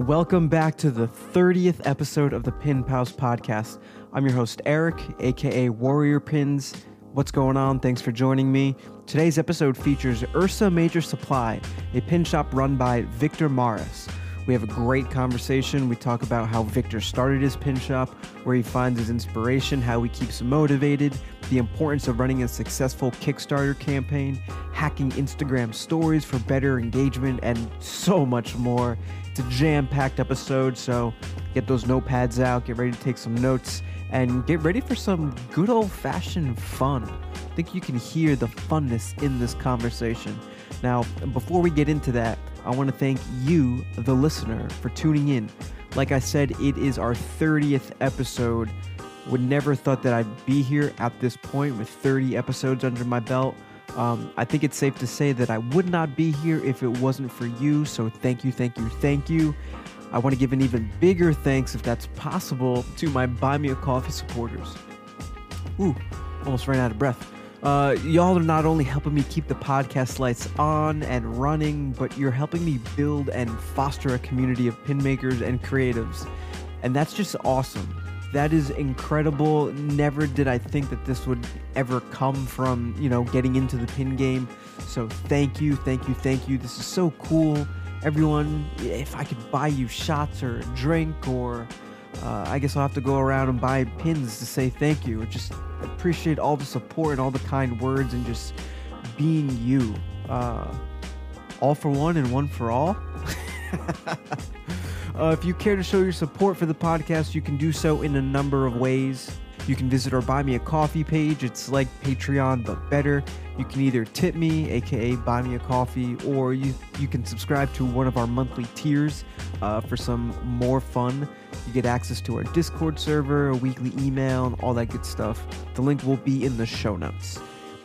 Welcome back to the 30th episode of the Pin Pals podcast. I'm your host, Eric, aka Warrior Pins. What's going on? Thanks for joining me. Today's episode features Ursa Major Supply, a pin shop run by Victor Maris. We have a great conversation. We talk about how Victor started his pin shop, where he finds his inspiration, how he keeps motivated, the importance of running a successful Kickstarter campaign, hacking Instagram stories for better engagement, and so much more. It's a jam packed episode, so get those notepads out, get ready to take some notes, and get ready for some good old fashioned fun. I think you can hear the funness in this conversation. Now, before we get into that, I want to thank you, the listener, for tuning in. Like I said, it is our 30th episode. Would never thought that I'd be here at this point with 30 episodes under my belt. Um, I think it's safe to say that I would not be here if it wasn't for you. So thank you, thank you, thank you. I want to give an even bigger thanks, if that's possible, to my Buy Me a Coffee supporters. Ooh, almost ran out of breath. Uh, y'all are not only helping me keep the podcast lights on and running, but you're helping me build and foster a community of pin makers and creatives. And that's just awesome. That is incredible. Never did I think that this would ever come from, you know, getting into the pin game. So thank you, thank you, thank you. This is so cool. Everyone, if I could buy you shots or a drink or uh, I guess I'll have to go around and buy pins to say thank you. Just appreciate all the support and all the kind words and just being you. Uh, all for one and one for all. uh, if you care to show your support for the podcast, you can do so in a number of ways. You can visit our Buy Me a Coffee page. It's like Patreon, but better. You can either tip me, aka buy me a coffee, or you, you can subscribe to one of our monthly tiers uh, for some more fun. You get access to our Discord server, a weekly email, and all that good stuff. The link will be in the show notes.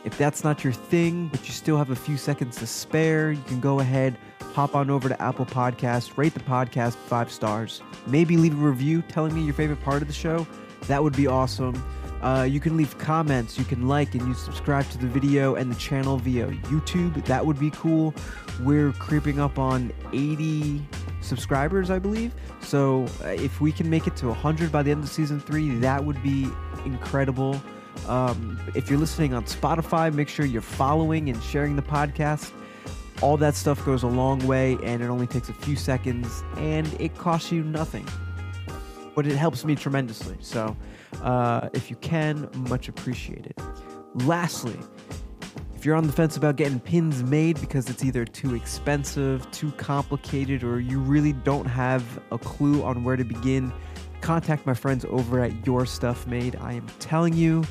If that's not your thing, but you still have a few seconds to spare, you can go ahead, hop on over to Apple Podcasts, rate the podcast five stars, maybe leave a review telling me your favorite part of the show. That would be awesome. Uh, you can leave comments, you can like, and you subscribe to the video and the channel via YouTube. That would be cool. We're creeping up on 80 subscribers, I believe. So uh, if we can make it to 100 by the end of season three, that would be incredible. Um, if you're listening on Spotify, make sure you're following and sharing the podcast. All that stuff goes a long way, and it only takes a few seconds, and it costs you nothing. But it helps me tremendously. So uh, if you can, much appreciated. Lastly, if you're on the fence about getting pins made because it's either too expensive, too complicated, or you really don't have a clue on where to begin, contact my friends over at Your Stuff Made. I am telling you,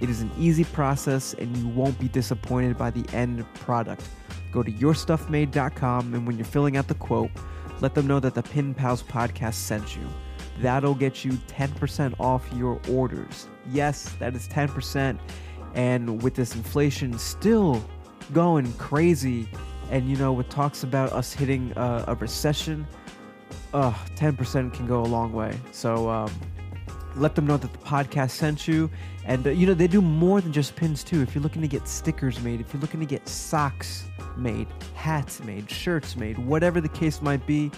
it is an easy process and you won't be disappointed by the end product. Go to yourstuffmade.com and when you're filling out the quote, let them know that the Pin Pals podcast sent you. That'll get you 10% off your orders. Yes, that is 10%. And with this inflation still going crazy, and you know, with talks about us hitting a, a recession, uh, 10% can go a long way. So, um, let them know that the podcast sent you. And, uh, you know, they do more than just pins, too. If you're looking to get stickers made, if you're looking to get socks made, hats made, shirts made, whatever the case might be,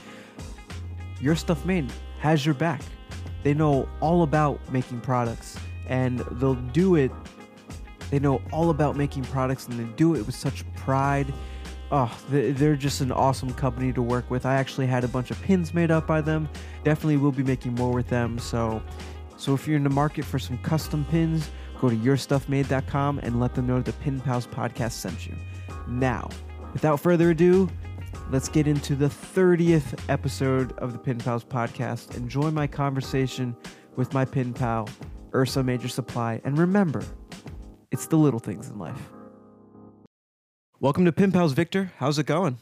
your stuff made has your back. They know all about making products and they'll do it. They know all about making products and they do it with such pride. Oh, they're just an awesome company to work with. I actually had a bunch of pins made up by them. Definitely will be making more with them. So, so if you're in the market for some custom pins, go to yourstuffmade.com and let them know the Pin Pals podcast sent you. Now, without further ado, let's get into the 30th episode of the Pin Pals podcast. Enjoy my conversation with my pin pal, Ursa Major Supply. And remember, it's the little things in life. Welcome to Pin Pals, Victor. How's it going?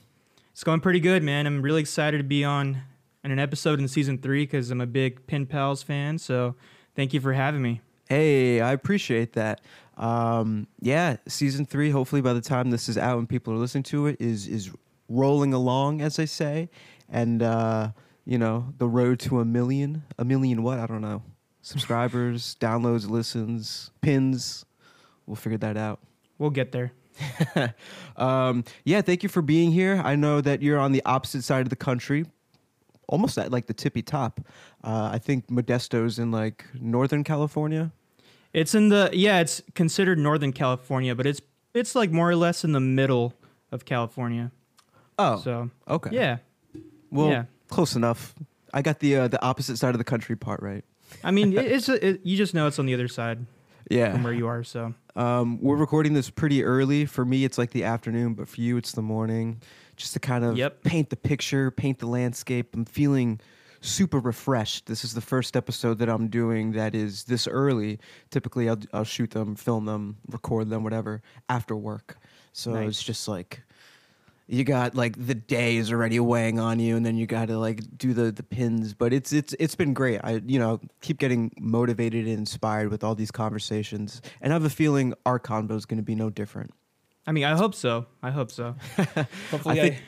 It's going pretty good, man. I'm really excited to be on in an episode in season three because I'm a big Pin Pals fan. So thank you for having me. Hey, I appreciate that. Um, yeah, season three. Hopefully, by the time this is out and people are listening to it, is is rolling along, as they say, and uh, you know the road to a million. A million what? I don't know. Subscribers, downloads, listens, pins. We'll figure that out. We'll get there. um, yeah, thank you for being here. I know that you're on the opposite side of the country, almost at like the tippy top. Uh, I think Modesto's in like Northern California. It's in the yeah, it's considered Northern California, but it's it's like more or less in the middle of California. Oh, So okay. yeah, well, yeah. close enough. I got the uh, the opposite side of the country part right. I mean it, it's it, you just know it's on the other side Yeah. from where you are. So Um, we're recording this pretty early. For me, it's like the afternoon, but for you, it's the morning. Just to kind of Yep. paint the picture, paint the landscape. I'm feeling super refreshed. This is the first episode that I'm doing that is this early. Typically, I'll, I'll shoot them, film them, record them, whatever, after work. So Nice. it's just like you got like the day is already weighing on you and then you got to like do the the pins but it's it's it's been great i you know keep getting motivated and inspired with all these conversations and i have a feeling our convo is going to be no different I mean I hope so. I hope so. Hopefully I, think-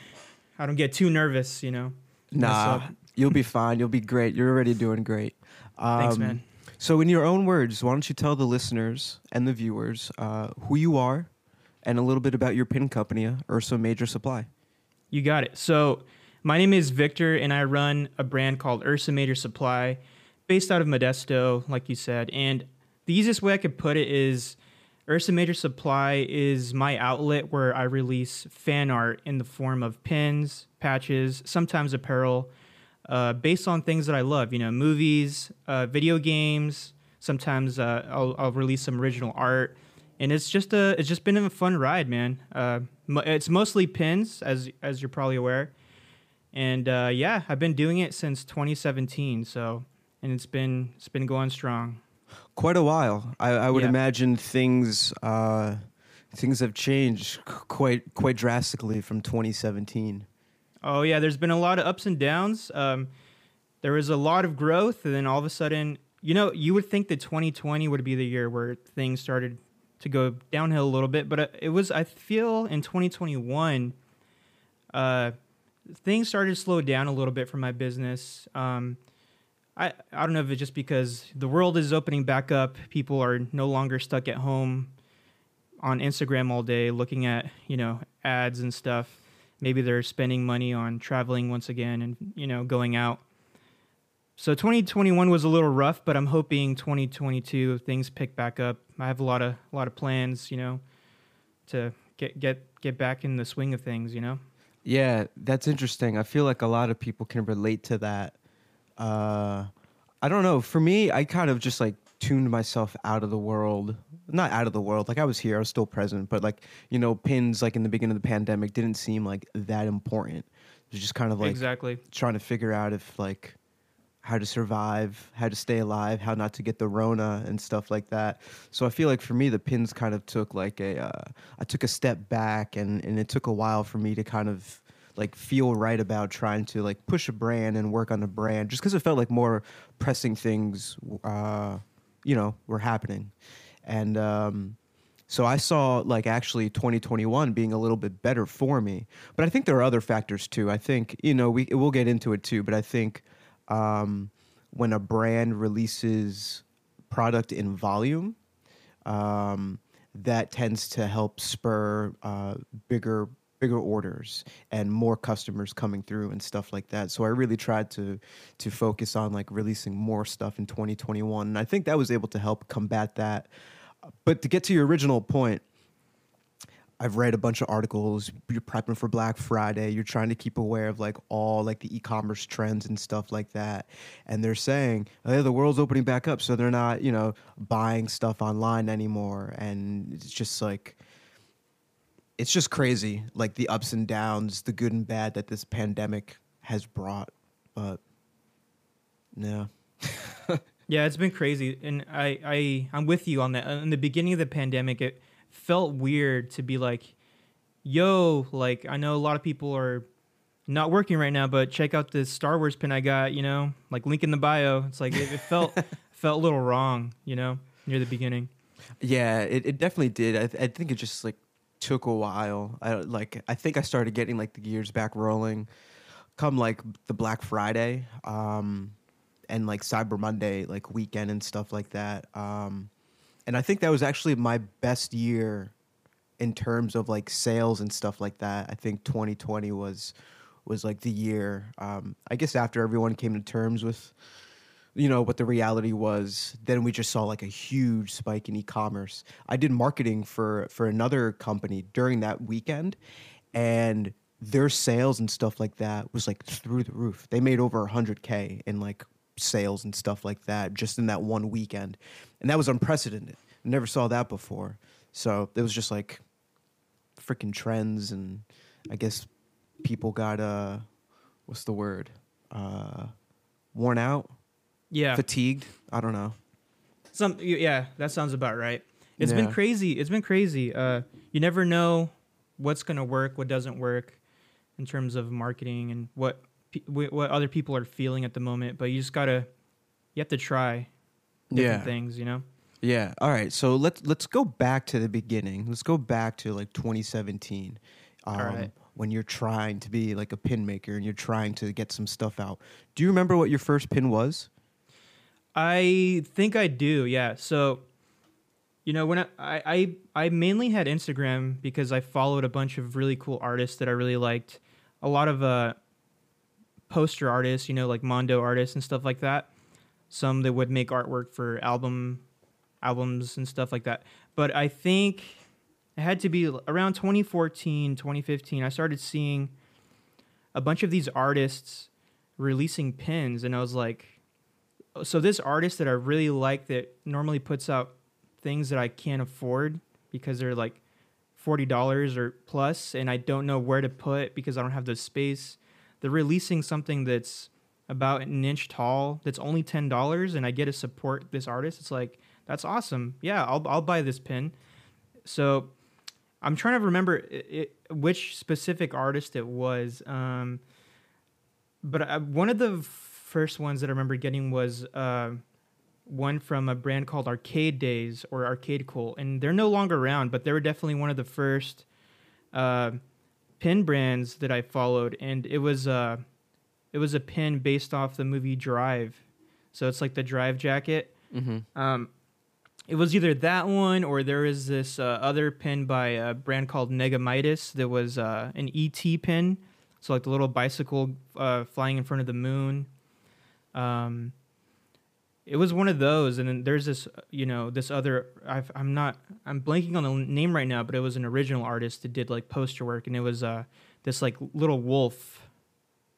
I, don't get too nervous. You know. Nah you'll be fine you'll be great you're already doing great um, Thanks, man. so in your own words why don't you tell the listeners and the viewers uh, who you are and a little bit about your pin company ursa major supply You got it. So, my name is Victor, and I run a brand called Ursa Major Supply, based out of Modesto, like you said. And the easiest way I could put it is Ursa Major Supply is my outlet where I release fan art in the form of pins, patches, sometimes apparel, uh, based on things that I love. You know, movies, uh, video games. Sometimes uh, I'll, I'll release some original art, and it's just a it's just been a fun ride, man. Uh, it's mostly pins, as as you're probably aware, and uh, yeah, I've been doing it since 2017. So, and it's been it's been going strong. quite a while. I, I would Yeah. imagine things uh, things have changed quite quite drastically from 2017. Oh yeah, there's been a lot of ups and downs. Um, there was a lot of growth, and then all of a sudden, you know, you would think that 2020 would be the year where things started to go downhill a little bit, but uh, it was. I feel in 2021, uh, things started to slow down a little bit for my business. Um, I I don't know if it's just because the world is opening back up. People are no longer stuck at home on Instagram all day looking at you know ads and stuff maybe they're spending money on traveling once again and you know going out so 2021 was a little rough but i'm hoping 2022 things pick back up i have a lot of a lot of plans you know to get get get back in the swing of things you know Yeah, that's interesting. I feel like a lot of people can relate to that. Uh, I don't know. For me, I kind of just like tuned myself out of the world. Not out of the world. Like I was here, I was still present, but like you know, pins like in the beginning of the pandemic didn't seem like that important. It was just kind of like exactly trying to figure out if like how to survive, how to stay alive, how not to get the Rona and stuff like that. So I feel like for me, the pins kind of took like a, uh, I took a step back, and and it took a while for me to kind of like feel right about trying to like push a brand and work on a brand, just because it felt like more pressing things, uh, you know, were happening, and. um so I saw like actually 2021 being a little bit better for me, but I think there are other factors too. I think you know we we'll get into it too, but I think um, when a brand releases product in volume, um, that tends to help spur uh, bigger bigger orders and more customers coming through and stuff like that. So I really tried to to focus on like releasing more stuff in 2021, and I think that was able to help combat that. But to get to your original point, I've read a bunch of articles. You're prepping for Black Friday. You're trying to keep aware of like all like the e-commerce trends and stuff like that. And they're saying, oh, "Hey, the world's opening back up, so they're not, you know, buying stuff online anymore." And it's just like it's just crazy, like the ups and downs, the good and bad that this pandemic has brought. But yeah, Yeah, it's been crazy, and I I I'm with you on that. In the beginning of the pandemic, it felt weird to be like, "Yo, like I know a lot of people are not working right now, but check out this Star Wars pin I got." You know, like link in the bio. It's like it, it felt felt a little wrong, you know, near the beginning. Yeah, it, it definitely did. I, th- I think it just like took a while. I like I think I started getting like the gears back rolling come like the Black Friday um and like Cyber Monday like weekend and stuff like that. Um and I think that was actually my best year in terms of like sales and stuff like that. I think 2020 was was like the year. Um, I guess after everyone came to terms with, you know, what the reality was, then we just saw like a huge spike in e-commerce. I did marketing for for another company during that weekend, and their sales and stuff like that was like through the roof. They made over 100k in like sales and stuff like that just in that one weekend, and that was unprecedented. I never saw that before. So it was just like freaking trends, and I guess people got uh, what's the word? Uh, worn out, Yeah. fatigued. I don't know. Some yeah, that sounds about right. It's been crazy. It's been crazy. Uh, you never know what's gonna work, what doesn't work, in terms of marketing and what what other people are feeling at the moment. But you just gotta, you have to try different Yeah. things. You know. Yeah. All right. So let's let's go back to the beginning. Let's go back to like 2017, um, right. when you're trying to be like a pin maker and you're trying to get some stuff out. Do you remember what your first pin was? I think I do. Yeah. So, you know, when I, I I I mainly had Instagram because I followed a bunch of really cool artists that I really liked. A lot of uh poster artists, you know, like Mondo artists and stuff like that. Some that would make artwork for album albums and stuff like that. But I think it had to be around 2014, 2015. I started seeing a bunch of these artists releasing pins and I was like oh, so this artist that I really like that normally puts out things that I can't afford because they're like forty dollars or plus, and I don't know where to put because I don't have the space. They're releasing something that's about an inch tall that's only ten dollars, and I get to support this artist. It's like that's awesome. Yeah, I'll I'll buy this pin. So I'm trying to remember it, it, which specific artist it was. Um, but I, one of the first ones that I remember getting was uh, one from a brand called Arcade Days or Arcade Cool, and they're no longer around, but they were definitely one of the first uh, pin brands that I followed, and it was a it was a pin based off the movie Drive, so it's like the Drive jacket. Mm-hmm. Um, it was either that one or there is this uh, other pin by a brand called Negamitis that was uh, an ET pin. So like the little bicycle uh, flying in front of the moon. Um, it was one of those, and then there's this, you know, this other. I've, I'm not, I'm blanking on the name right now, but it was an original artist that did like poster work, and it was uh, this like little wolf,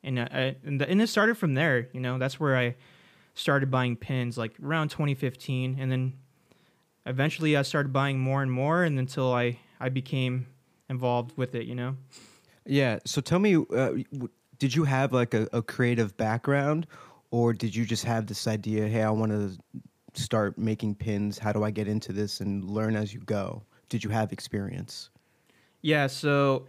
and uh, I- and, the, and it started from there. You know, that's where I started buying pins, like around 2015, and then eventually I started buying more and more, and until I I became involved with it. You know. Yeah. So tell me, uh, did you have like a, a creative background, or did you just have this idea? Hey, I want to start making pins. How do I get into this and learn as you go? Did you have experience? Yeah, so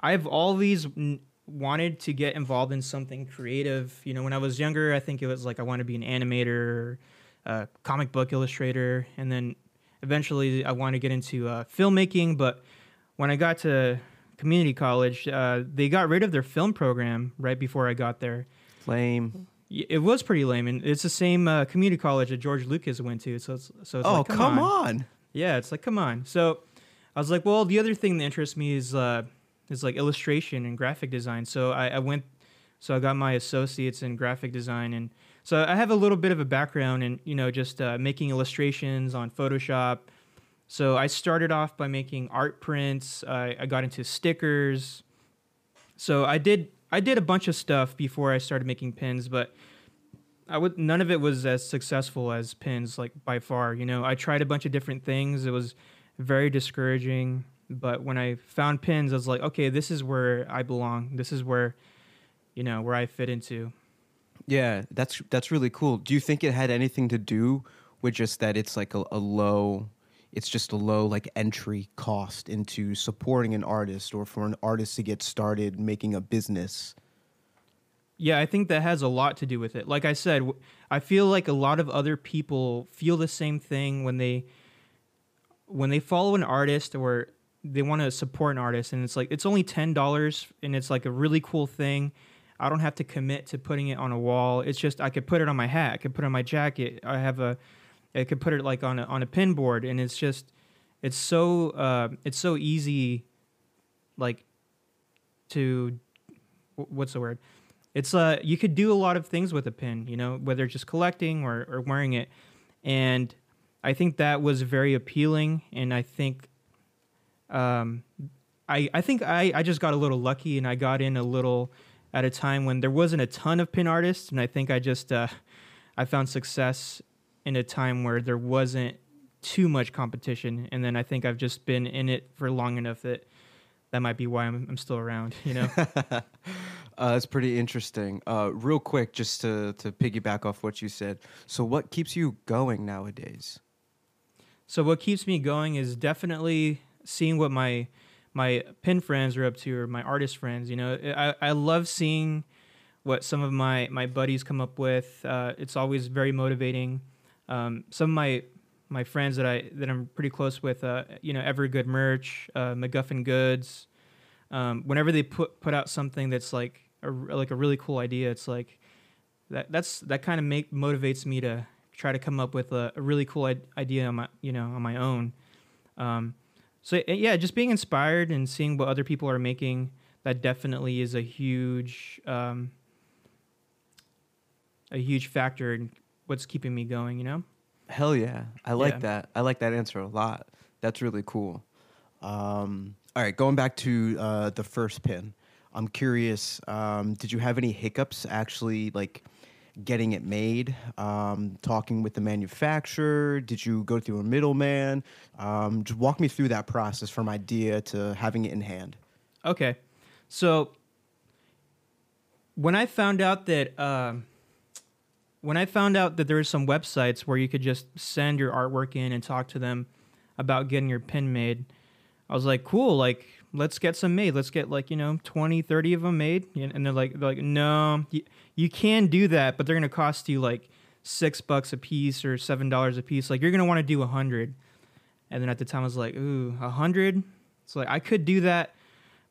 I've always n- wanted to get involved in something creative. You know, when I was younger, I think it was like I want to be an animator, a comic book illustrator, and then eventually I want to get into uh, filmmaking. But when I got to community college, uh, they got rid of their film program right before I got there. Lame. It was pretty lame, and it's the same uh, community college that George Lucas went to. So, it's, so it's oh, like, come, on. yeah, it's like come on. So I was like, well, the other thing that interests me is uh, is like illustration and graphic design. So I, I went, so I got my associates in graphic design, and so I have a little bit of a background in you know just uh, making illustrations on Photoshop. So I started off by making art prints. I, I got into stickers. So I did I did a bunch of stuff before I started making pins, but I would none of it was as successful as pins like by far. You know, I tried a bunch of different things. It was very discouraging, but when I found pins, I was like, okay, this is where I belong. This is where you know, where I fit into. Yeah, that's that's really cool. Do you think it had anything to do with just that it's like a, a low it's just a low like entry cost into supporting an artist or for an artist to get started making a business? Yeah, I think that has a lot to do with it. Like I said, I feel like a lot of other people feel the same thing when they when they follow an artist or they want to support an artist and it's like it's only $10 and it's like a really cool thing. I don't have to commit to putting it on a wall. It's just I could put it on my hat, I could put it on my jacket. I have a I could put it like on a on a pin board and it's just it's so uh it's so easy like to what's the word? It's uh you could do a lot of things with a pin, you know, whether just collecting or, or wearing it. And I think that was very appealing and I think um I I think I, I just got a little lucky and I got in a little at a time when there wasn't a ton of pin artists and I think I just uh I found success in a time where there wasn't too much competition and then I think I've just been in it for long enough that that might be why I'm, I'm still around, you know. uh, that's pretty interesting. Uh, real quick, just to to piggyback off what you said. So, what keeps you going nowadays? So what keeps me going is definitely seeing what my my pin friends are up to or my artist friends. You know, I, I love seeing what some of my my buddies come up with. Uh, it's always very motivating. Um, some of my my friends that I that I'm pretty close with, uh, you know, Evergood Merch, uh, MacGuffin Goods. Um, whenever they put put out something that's like a, like a really cool idea, it's like that that's that kind of make motivates me to try to come up with a, a really cool I- idea on my you know on my own. Um, so yeah, just being inspired and seeing what other people are making that definitely is a huge um, a huge factor in what's keeping me going. You know. Hell yeah, I like Yeah. that. I like that answer a lot. That's really cool. Um, all right, going back to uh, the first pin, I'm curious. Um, did you have any hiccups actually, like getting it made? Um, talking with the manufacturer? Did you go through a middleman? Um, just walk me through that process from idea to having it in hand. Okay, so when I found out that um, when I found out that there were some websites where you could just send your artwork in and talk to them about getting your pin made, I was like, cool, like let's get some made. Let's get like, you know, 20, 30 of them made. And they're like, they're like, no, you, you can do that, but they're going to cost you like six bucks a piece or seven dollars a piece. Like you're going to want to do a hundred. And then at the time I was like, ooh, a hundred? So like I could do that,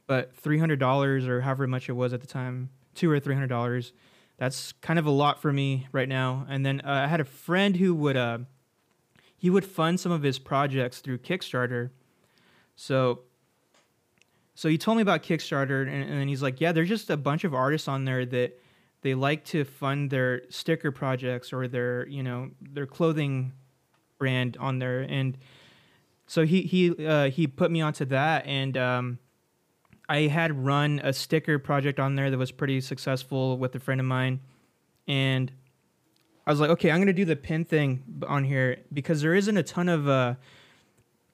but three hundred dollars or however much it was at the time, two or three hundred dollars, that's kind of a lot for me right now. And then uh, I had a friend who would uh, he would fund some of his projects through Kickstarter. So so he told me about Kickstarter, and, and then he's like, yeah, there's just a bunch of artists on there that they like to fund their sticker projects or their you know their clothing brand on there and so he he uh, he put me onto that and um, I had run a sticker project on there that was pretty successful with a friend of mine and I was like okay I'm gonna do the pin thing on here because there isn't a ton of uh,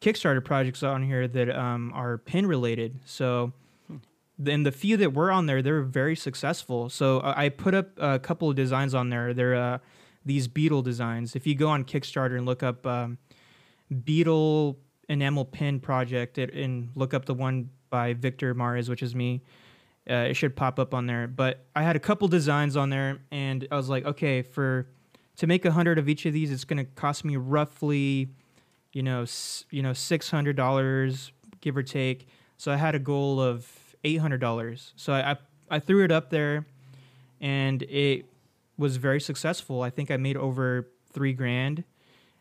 Kickstarter projects on here that um, are pin related so then the few that were on there, they were very successful. So uh, I put up a couple of designs on there. They're uh, these beetle designs. If you go on Kickstarter and look up um, beetle enamel pin project it, and look up the one by Victor Mares, which is me, uh, it should pop up on there. But I had a couple designs on there, and I was like, okay, for to make a hundred of each of these, it's going to cost me roughly, you know, s- you know, six hundred dollars give or take. So I had a goal of eight hundred dollars. So I, I I threw it up there, and it was very successful. I think I made over three grand,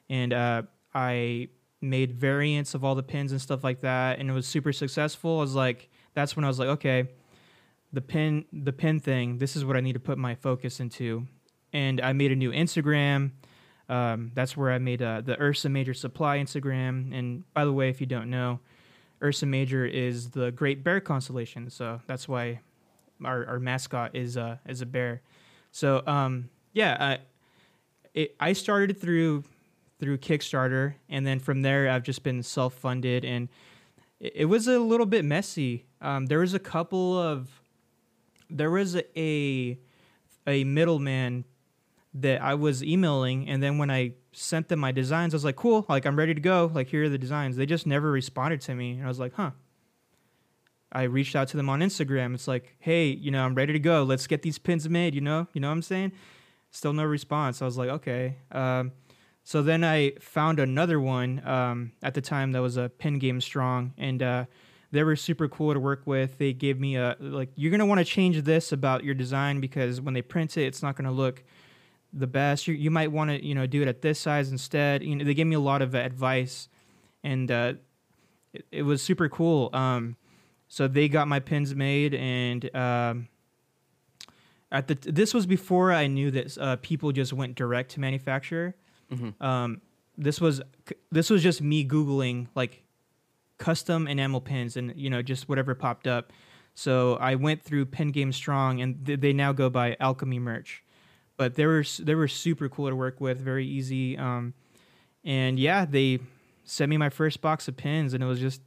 and uh, I made variants of all the pins and stuff like that, and it was super successful. I was like, that's when I was like, okay, the pin the pin thing. This is what I need to put my focus into, and I made a new Instagram. Um, that's where I made uh, the Ursa Major Supply Instagram. And by the way, if you don't know, Ursa Major is the Great Bear constellation, so that's why our, our mascot is uh, is a bear. So um, yeah, I it, I started through through Kickstarter, and then from there I've just been self funded, and it, it was a little bit messy. Um, there was a couple of there was a a middleman that I was emailing, and then when I sent them my designs, I was like, "Cool, like I'm ready to go. Like here are the designs." They just never responded to me, and I was like, "Huh." I reached out to them on Instagram. It's like, "Hey, you know, I'm ready to go. Let's get these pins made." You know, you know what I'm saying? Still no response. I was like, "Okay." Um, so then I found another one um, at the time that was a Pin Game Strong, and uh, they were super cool to work with. They gave me a like, "You're gonna want to change this about your design because when they print it, it's not gonna look." the best. You, you might want to you know do it at this size instead. You know they gave me a lot of advice, and uh, it, it was super cool. Um, so they got my pins made, and um, at the this was before I knew that uh, people just went direct to manufacturer. Mhm. Um, this was this was just me googling like custom enamel pins and you know just whatever popped up. So I went through Pin Game Strong and th- they now go by Alchemy Merch, but they were they were super cool to work with, very easy. Um, and yeah, they sent me my first box of pins, and it was just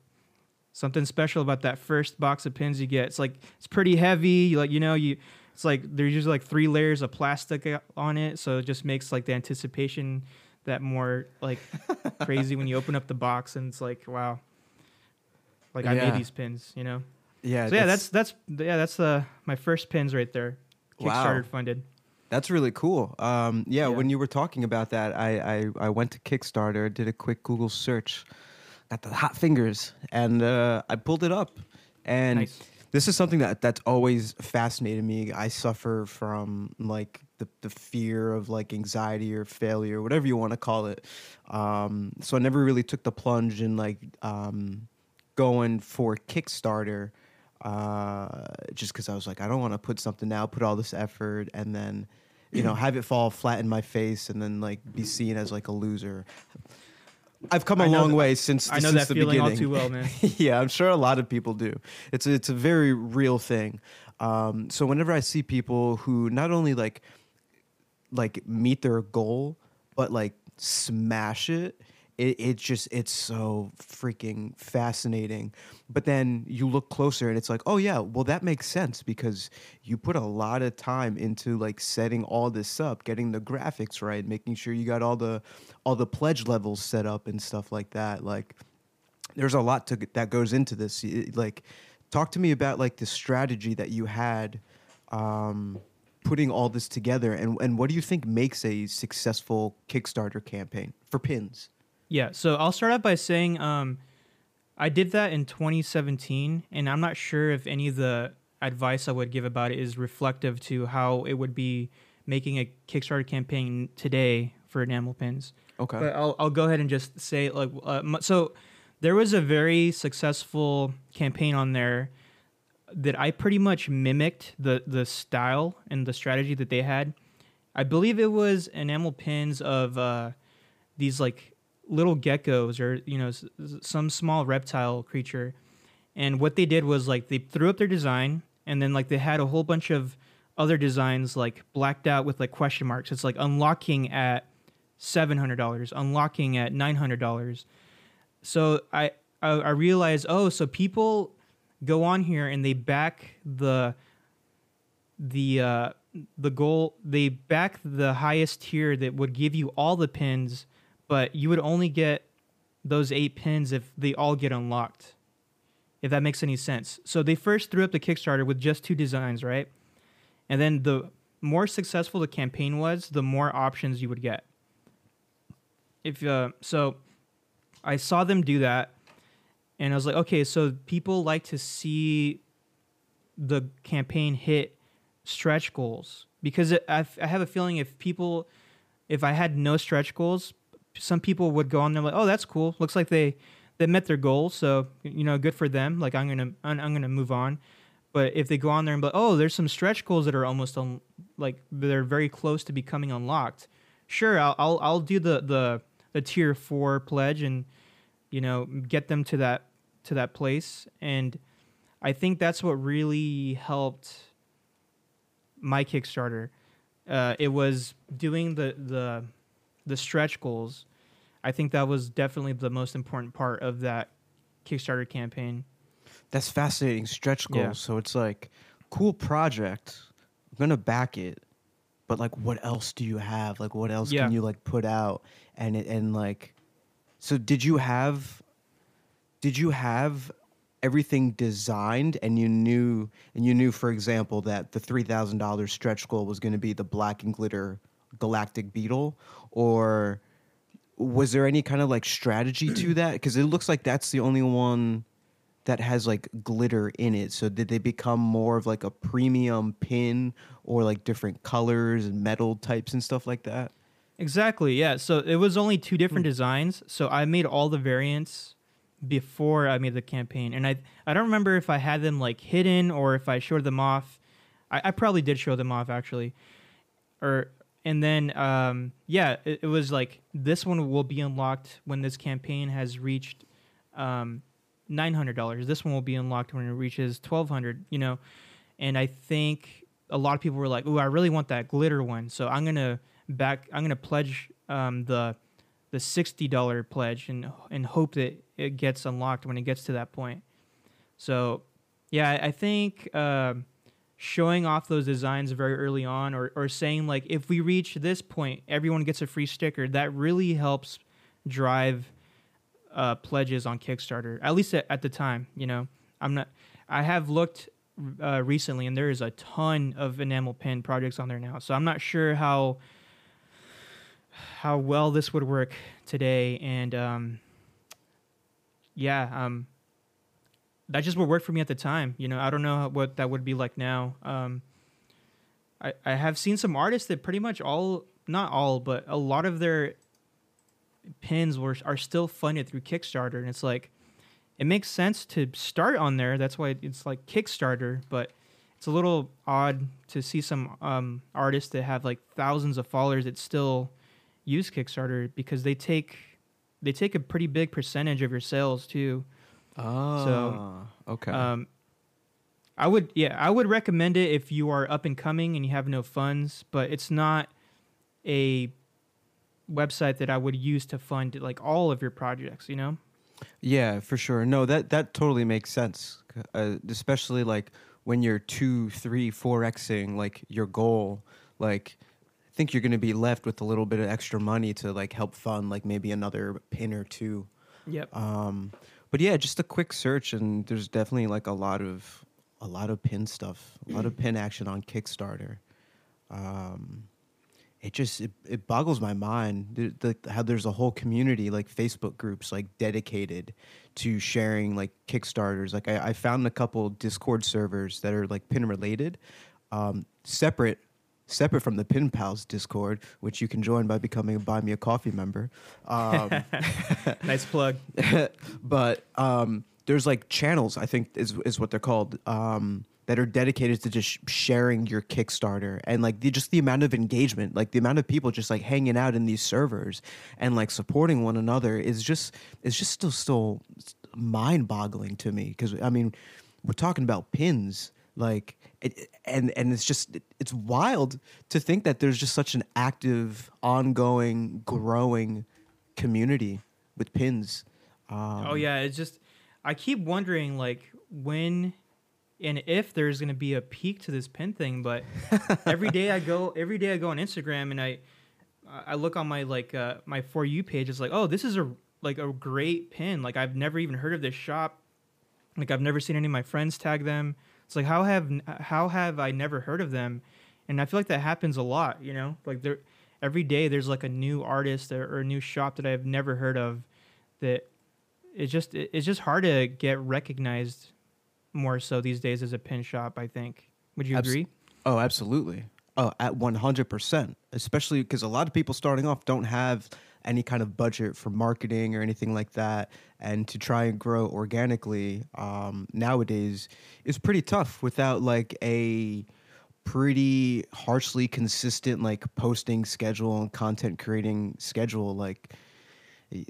something special about that first box of pins you get. It's like it's pretty heavy. Like you know you it's like there's usually like three layers of plastic uh, on it, so it just makes like the anticipation that more like crazy when you open up the box and it's like wow, like I Yeah. made these pins, you know. Yeah, so yeah, that's that's yeah that's uh my first pins right there, Wow. Kickstarter funded. That's really cool. Um, yeah, Yeah. when you were talking about that, I, I, I went to Kickstarter, did a quick Google search, got the hot fingers, and uh, I pulled it up. And Nice. This is something that that's always fascinated me. I suffer from like the, the fear of like anxiety or failure, whatever you want to call it. Um, so I never really took the plunge in like um, going for Kickstarter. Uh, just because I was like, I don't want to put something out, put all this effort, and then, you know, have it fall flat in my face, and then like be seen as like a loser. I've come a long th- way since I know since that the feeling all beginning. too well, man. yeah, I'm sure a lot of people do. It's a, it's a very real thing. Um, so whenever I see people who not only like like meet their goal, but like smash it, it it just it's so freaking fascinating. But then you look closer and it's like, oh yeah, well that makes sense because you put a lot of time into like setting all this up, getting the graphics right, making sure you got all the all the pledge levels set up and stuff like that. Like there's a lot to that goes into this. Like, talk to me about like the strategy that you had um, putting all this together, and and what do you think makes a successful Kickstarter campaign for pins? Yeah, so I'll start out by saying um, I did that in 2017, and I'm not sure if any of the advice I would give about it is reflective to how it would be making a Kickstarter campaign today for enamel pins. Okay. But I'll, I'll go ahead and just say like uh, so there was a very successful campaign on there that I pretty much mimicked the the style and the strategy that they had. I believe it was enamel pins of uh, these like little geckos or you know s- some small reptile creature, and what they did was like they threw up their design and then like they had a whole bunch of other designs like blacked out with like question marks. It's like unlocking at seven hundred dollars, unlocking at nine hundred dollars. So I, I I realized oh so people go on here and they back the the uh, the goal they back the highest tier that would give you all the pins, but you would only get those eight pins if they all get unlocked. If that makes any sense. So they first threw up the Kickstarter with just two designs, right? And then the more successful the campaign was, the more options you would get. If uh, so, I saw them do that, and I was like, okay, so people like to see the campaign hit stretch goals because it, I, I have a feeling if people, if I had no stretch goals, some people would go on there like, oh, that's cool. Looks like they they met their goal, so you know, good for them. Like I'm gonna I'm, I'm gonna move on. But if they go on there and be like, oh, there's some stretch goals that are almost un- like they're very close to becoming unlocked. Sure, I'll I'll, I'll do the, the the tier four pledge and you know get them to that to that place. And I think that's what really helped my Kickstarter. Uh, it was doing the the the stretch goals. I think that was definitely the most important part of that Kickstarter campaign. That's fascinating. Stretch goals. Yeah. So it's like cool project. I'm gonna back it, but like, what else do you have? Like, what else Yeah. can you like put out? And it and like, so did you have? Did you have everything designed and you knew and you knew for example that the $3000 stretch goal was going to be the black and glitter galactic beetle or was there any kind of like strategy to that because it looks like that's the only one that has like glitter in it so did they become more of like a premium pin or like different colors and metal types and stuff like that Exactly. Yeah. So it was only two different hmm. designs. So I made all the variants before I made the campaign, and I I don't remember if I had them like hidden or if I showed them off. I, I probably did show them off actually, or and then um, yeah, it, it was like this one will be unlocked when this campaign has reached um, nine hundred dollars. This one will be unlocked when it reaches twelve hundred. You know, and I think a lot of people were like, "Ooh, I really want that glitter one," so I'm gonna back. I'm gonna pledge um, the the sixty dollar pledge and and hope that it gets unlocked when it gets to that point. So, yeah, I, I think. Um, showing off those designs very early on or, or saying like if we reach this point everyone gets a free sticker that really helps drive uh, pledges on kickstarter at least at, at, the time you know? I'm not i have looked uh, recently and there is a ton of enamel pin projects on there now so i'm not sure how how well this would work today and um, yeah um, that just would work for me at the time. You know, I don't know what that would be like now. Um, I I have seen some artists that pretty much all, not all, but a lot of their pins were are still funded through Kickstarter, and it's like it makes sense to start on there. That's why it's like Kickstarter, but it's a little odd to see some um, artists that have like thousands of followers that still use Kickstarter because they take they take a pretty big percentage of your sales too. Oh, so, okay. Um, I would, yeah, I would recommend it if you are up and coming and you have no funds, but it's not a website that I would use to fund like all of your projects. You know? Yeah, for sure. No, that that totally makes sense, uh, especially like when you're two, three, four xing like your goal, like. I think you're going to be left with a little bit of extra money to like help fund like maybe another pin or two. Yep. Um, but yeah, just a quick search, and there's definitely like a lot of a lot of pin stuff, a lot of pin action on Kickstarter. Um, it just it, it boggles my mind the, the, how there's a whole community like Facebook groups like dedicated to sharing like Kickstarters. Like I, I found a couple Discord servers that are like pin related, um, separate separate from the Pin Pals Discord, which you can join by becoming a Buy Me a Coffee member. Um, nice plug. but um, there's like channels, I think is is what they're called, um, that are dedicated to just sharing your Kickstarter and like the, just the amount of engagement, like the amount of people just like hanging out in these servers and like supporting one another is just is just still still mind boggling to me because I mean we're talking about pins like it, and and it's just it's wild to think that there's just such an active ongoing growing community with pins. Um, oh yeah it's just i keep wondering like when and if there's going to be a peak to this pin thing but every day i go every day i go on instagram and i i look on my like uh, my for you page it's like oh this is a like a great pin. Like i've never even heard of this shop. Like i've never seen any of my friends tag them it's like how have how have I never heard of them? And I feel like that happens a lot. You know, like there every day there's like a new artist or, or a new shop that I've never heard of. That it's just it's just hard to get recognized more so these days as a pin shop. I think. Would you Abs- agree? Oh, absolutely. Oh, at one hundred percent. Especially because a lot of people starting off don't have any kind of budget for marketing or anything like that, and to try and grow organically um, nowadays is pretty tough without like a pretty harshly consistent like posting schedule and content creating schedule. Like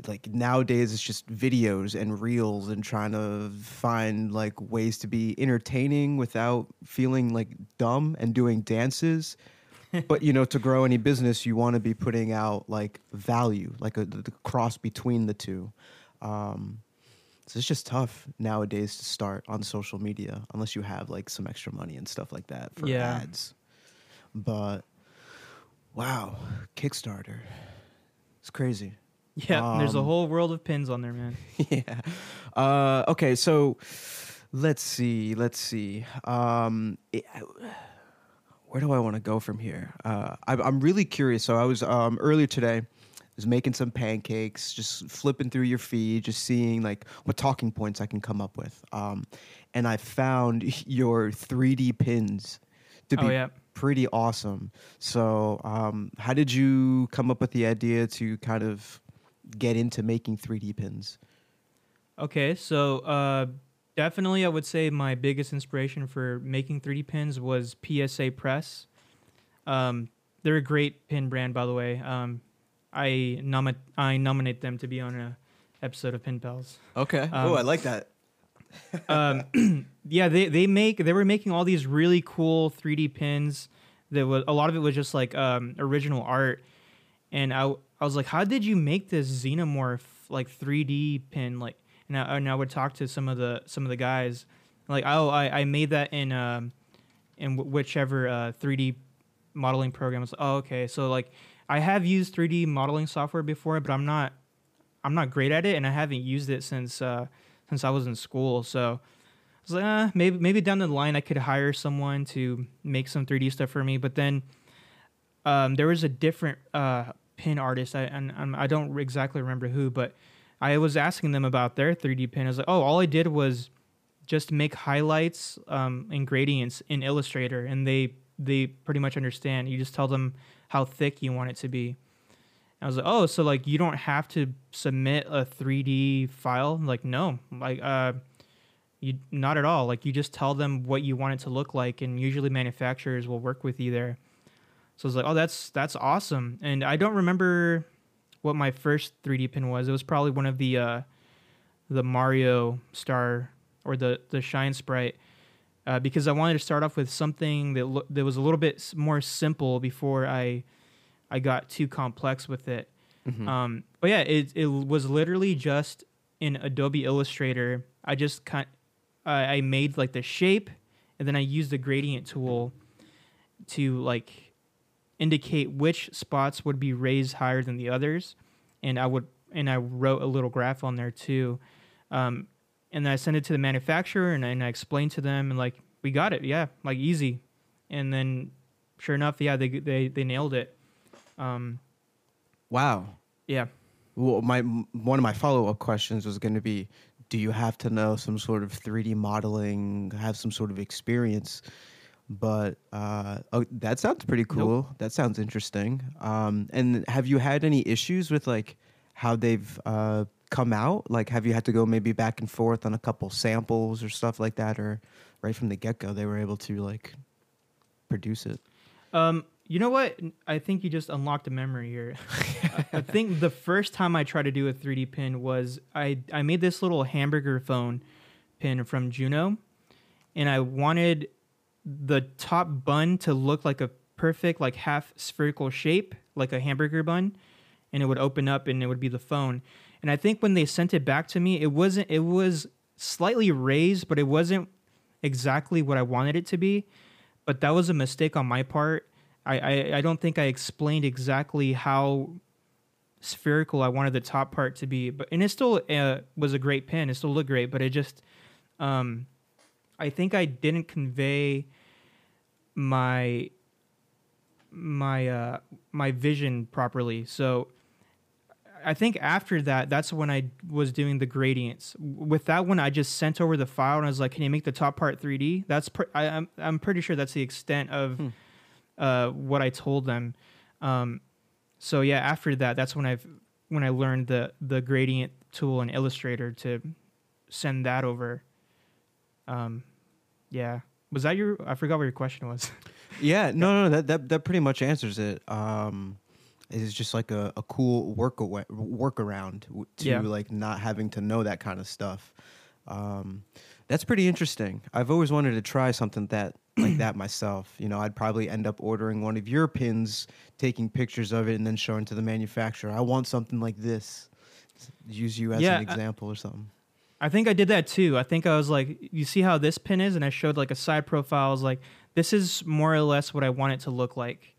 like nowadays it's just videos and reels and trying to find like ways to be entertaining without feeling like dumb and doing dances but you know, to grow any business, you want to be putting out like value, like a the cross between the two. Um, so it's just tough nowadays to start on social media unless you have like some extra money and stuff like that for yeah. ads. But wow, Kickstarter, it's crazy. Yeah, um, there's a um, whole world of pins on there, man. yeah. Uh, okay, so let's see. Let's see. Um, it, where do I want to go from here? Uh, I, am really curious. So I was um, earlier today, I was making some pancakes, just flipping through your feed, just seeing like what talking points I can come up with. Um, and I found your 3D pins to be oh, yeah. pretty awesome. So um, how did you come up with the idea to kind of get into making 3D pins? Okay, so uh, definitely, I would say my biggest inspiration for making 3D pins was PSA Press. Um, they're a great pin brand, by the way. Um, I I nominate them to be on a episode of Pin Pals. Okay. Um, oh, I like that. um, yeah, they they make they were making all these really cool 3D pins. That was a lot of it was just like um, original art, and I I was like, how did you make this xenomorph like 3D pin like? And I, and I would talk to some of the some of the guys, like oh I, I made that in um in wh- whichever uh, 3D modeling program. Oh okay, so like I have used 3D modeling software before, but I'm not I'm not great at it, and I haven't used it since uh, since I was in school. So I was like, eh, maybe maybe down the line I could hire someone to make some 3D stuff for me. But then um, there was a different uh, pin artist, I, and I don't exactly remember who, but I was asking them about their 3D pin. I was like, oh, all I did was just make highlights um, and gradients in Illustrator, and they they pretty much understand. You just tell them how thick you want it to be. I was like, oh, so like you don't have to submit a 3D file? Like, no, like uh, you not at all. Like you just tell them what you want it to look like, and usually manufacturers will work with you there. So I was like, oh, that's that's awesome. And I don't remember what my first 3D pin was. It was probably one of the uh, the Mario star or the the shine sprite. Uh, because I wanted to start off with something that lo- that was a little bit more simple before I I got too complex with it. Mhm. Um, but yeah, it it was literally just in Adobe Illustrator. I just kind I made like the shape, and then I used the gradient tool to like indicate which spots would be raised higher than the others, and I would and I wrote a little graph on there too. Um, and then I sent it to the manufacturer, and, and I explained to them, and like we got it, yeah, like easy. And then, sure enough, yeah, they they they nailed it. Um, wow. yeah. Well, my one of my follow up questions was going to be, do you have to know some sort of 3D modeling, have some sort of experience? But uh, oh, that sounds pretty cool. That sounds interesting. Um, and have you had any issues with like how they've uh, come out? Like, have you had to go maybe back and forth on a couple samples or stuff like that, or right from the get go they were able to like produce it? Um, you know what? I think you just unlocked a memory here. I- I think the first time I tried to do a 3D pin was I I made this little hamburger phone pin from Juno, and I wanted the top bun to look like a perfect like half spherical shape, like a hamburger bun, and it would open up and it would be the phone. And I think when they sent it back to me, it wasn't. It was slightly raised, but it wasn't exactly what I wanted it to be. But that was a mistake on my part. I, I, I don't think I explained exactly how spherical I wanted the top part to be. But and it still uh, was a great pen. It still looked great, but it just um, I think I didn't convey my my uh my vision properly. So I think after that, that's when I was doing the gradients. With that one, I just sent over the file and I was like, "Can you make the top part 3D?" That's pr- I, I'm I'm pretty sure that's the extent of Hmm. uh, what I told them. Um, so yeah, after that, that's when I've when I learned the the gradient tool in Illustrator to send that over. Um, yeah, was that your? I forgot what your question was. Yeah, no, no, that that that pretty much answers it. Um, it's just like a, a cool work away, workaround to Yeah. like not having to know that kind of stuff. Um, that's pretty interesting. I've always wanted to try something that like that myself. You know, I'd probably end up ordering one of your pins, taking pictures of it, and then showing to the manufacturer. I want something like this. Use you as Yeah, an I- example or something. I think I did that too. I think I was like, you see how this pin is, and I showed like a side profile. I was like, this is more or less what I want it to look like.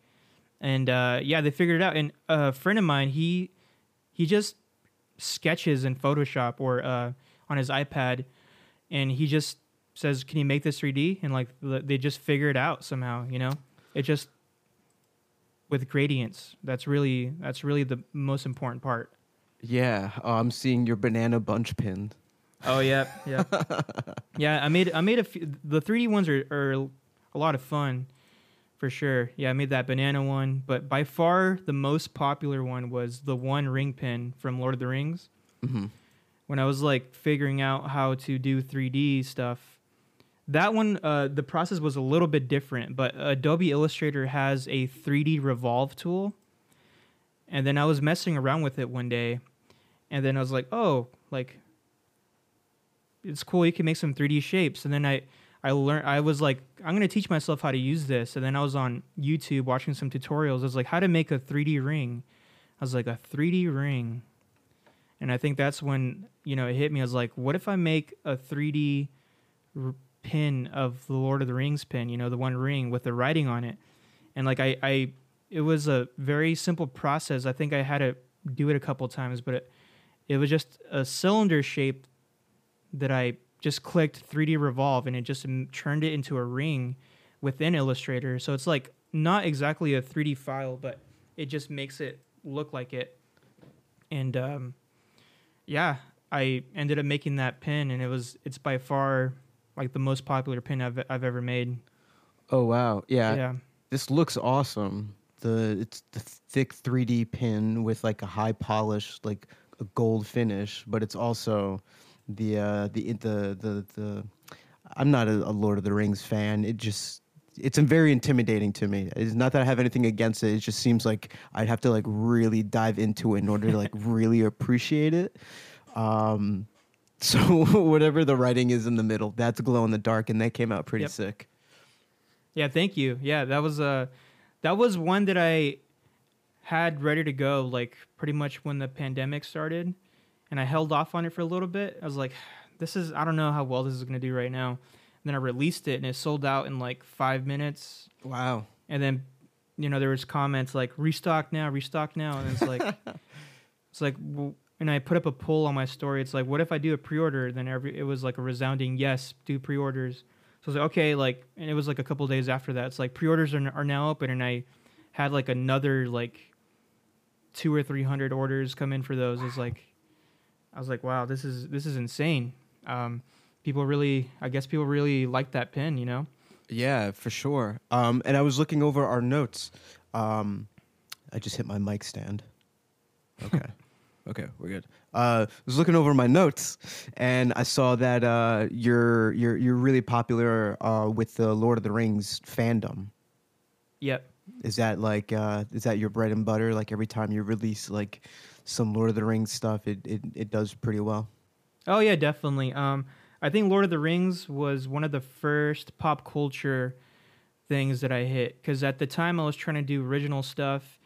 And uh, yeah, they figured it out. And a friend of mine, he he just sketches in Photoshop or uh, on his iPad, and he just says, "Can you make this 3D?" And like they just figure it out somehow. You know, it just with gradients. That's really that's really the most important part. Yeah, uh, I'm seeing your banana bunch pin. Oh yeah, yeah, yeah. I made I made a few. The 3D ones are, are a lot of fun, for sure. Yeah, I made that banana one, but by far the most popular one was the one ring pin from Lord of the Rings. hmm when I was like figuring out how to do 3D stuff. That one, uh, the process was a little bit different, but Adobe Illustrator has a 3D revolve tool. And then I was messing around with it one day, and then I was like, oh, like it's cool. You can make some 3D shapes. And then I, I learned. I was like, I'm gonna teach myself how to use this. And then I was on YouTube watching some tutorials. I was like, how to make a 3D ring. I was like, a 3D ring. And I think that's when you know it hit me. I was like, what if I make a 3D r- pin of the Lord of the Rings pin? You know, the one ring with the writing on it. And like I, I, it was a very simple process. I think I had to do it a couple times, but it, it was just a cylinder shape that I just clicked 3D revolve and it just m- turned it into a ring within Illustrator. So it's like not exactly a 3D file, but it just makes it look like it. And um, yeah, I ended up making that pin, and it was it's by far like the most popular pin I've I've ever made. Oh wow, yeah. yeah. This looks awesome. The it's the thick 3D pin with like a high polish, like a gold finish, but it's also the uh the the the the. I'm not a, a Lord of the Rings fan. It just it's very intimidating to me. It's not that I have anything against it. It just seems like I'd have to like really dive into it in order to like really appreciate it. Um, so whatever the writing is in the middle, that's glow in the dark, and that came out pretty Yep. sick. Yeah, thank you. Yeah, that was uh that was one that I had ready to go like pretty much when the pandemic started and I held off on it for a little bit. I was like this is I don't know how well this is going to do right now. And then I released it and it sold out in like 5 minutes Wow. and then you know there was comments like restock now, restock now and it's like it's like and I put up a poll on my story. It's like what if I do a pre-order then every it was like a resounding yes, do pre-orders. So I was like, okay, like, and it was like a couple days after that. It's like pre-orders are, are now open, and I had like another like two or three hundred orders come in for those. It's like, I was like, wow, this is this is insane. Um, people really, I guess people really like that pin, you know. Yeah, for sure. Um, and I was looking over our notes. Um, I just hit my mic stand. Okay. okay, we're good. Uh, I was looking over my notes, and I saw that uh, you're you're you're really popular uh, with the Lord of the Rings fandom. Yep. Is that like uh, is that your bread and butter? Like every time you release like some Lord of the Rings stuff, it it, it does pretty well. Oh yeah, definitely. Um, I think Lord of the Rings was one of the first pop culture things that I hit because at the time I was trying to do original stuff,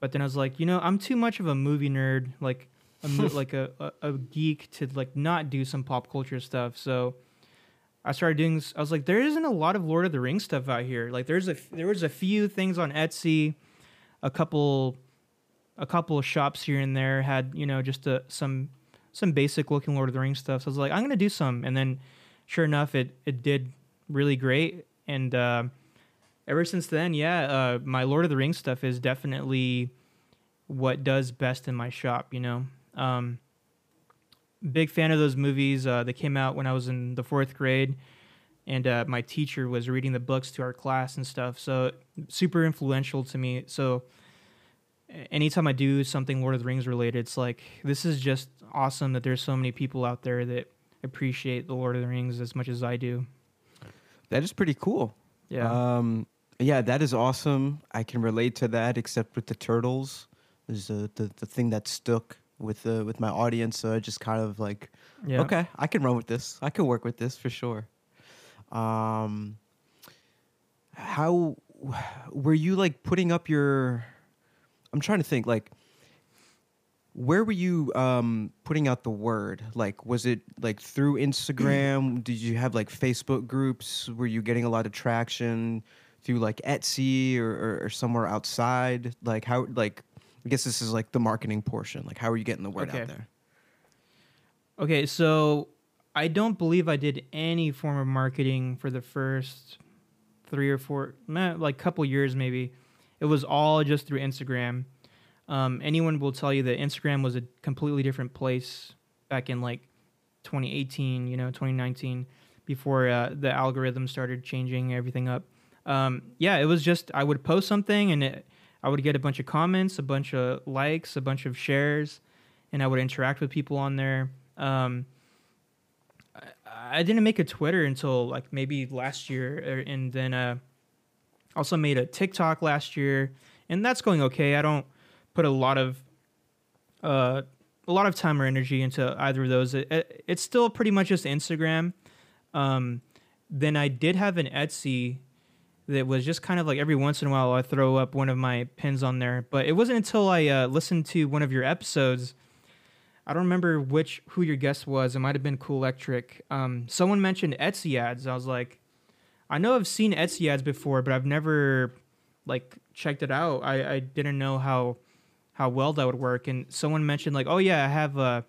but then I was like, you know, I'm too much of a movie nerd, like a mo- like a, a a geek to like not do some pop culture stuff. So I started doing. I was like, there isn't a lot of Lord of the Rings stuff out here. Like there's a there was a few things on Etsy, a couple a couple of shops here and there had you know just a, some some basic looking Lord of the Rings stuff. So I was like, I'm gonna do some, and then sure enough, it it did really great. And uh, ever since then, yeah, uh, my Lord of the Rings stuff is definitely what does best in my shop. You know, um, big fan of those movies. Uh, they came out when I was in the fourth grade. And uh, my teacher was reading the books to our class and stuff, so super influential to me. So, anytime I do something Lord of the Rings related, it's like this is just awesome that there's so many people out there that appreciate the Lord of the Rings as much as I do. That is pretty cool. Yeah. Um, yeah, that is awesome. I can relate to that, except with the turtles. Is the, the the thing that stuck with the with my audience. So I just kind of like, yeah. okay, I can run with this. I can work with this for sure. Um, how were you like putting up your? I'm trying to think like. Where were you um, putting out the word? Like, was it like through Instagram? Did you have like Facebook groups? Were you getting a lot of traction through like Etsy or, or, or somewhere outside? Like, how? Like, I guess this is like the marketing portion. Like, how are you getting the word Okay. out there? Okay, so I don't believe I did any form of marketing for the first three or four, like couple years maybe. It was all just through Instagram. Um, anyone will tell you that Instagram was a completely different place back in like 2018, you know, 2019, before uh, the algorithm started changing everything up. Um, yeah, it was just I would post something and it, I would get a bunch of comments, a bunch of likes, a bunch of shares, and I would interact with people on there. Um, I, I didn't make a Twitter until like maybe last year, er, and then uh, also made a TikTok last year, and that's going okay. I don't put a lot of uh, a lot of time or energy into either of those. It, it, it's still pretty much just Instagram. Um, then I did have an Etsy that was just kind of like every once in a while I throw up one of my pins on there. But it wasn't until I uh, listened to one of your episodes. I don't remember which who your guest was. It might have been Cool Electric. Um, someone mentioned Etsy ads. I was like, I know I've seen Etsy ads before, but I've never like checked it out. I, I didn't know how how well that would work. And someone mentioned like, oh yeah, I have uh,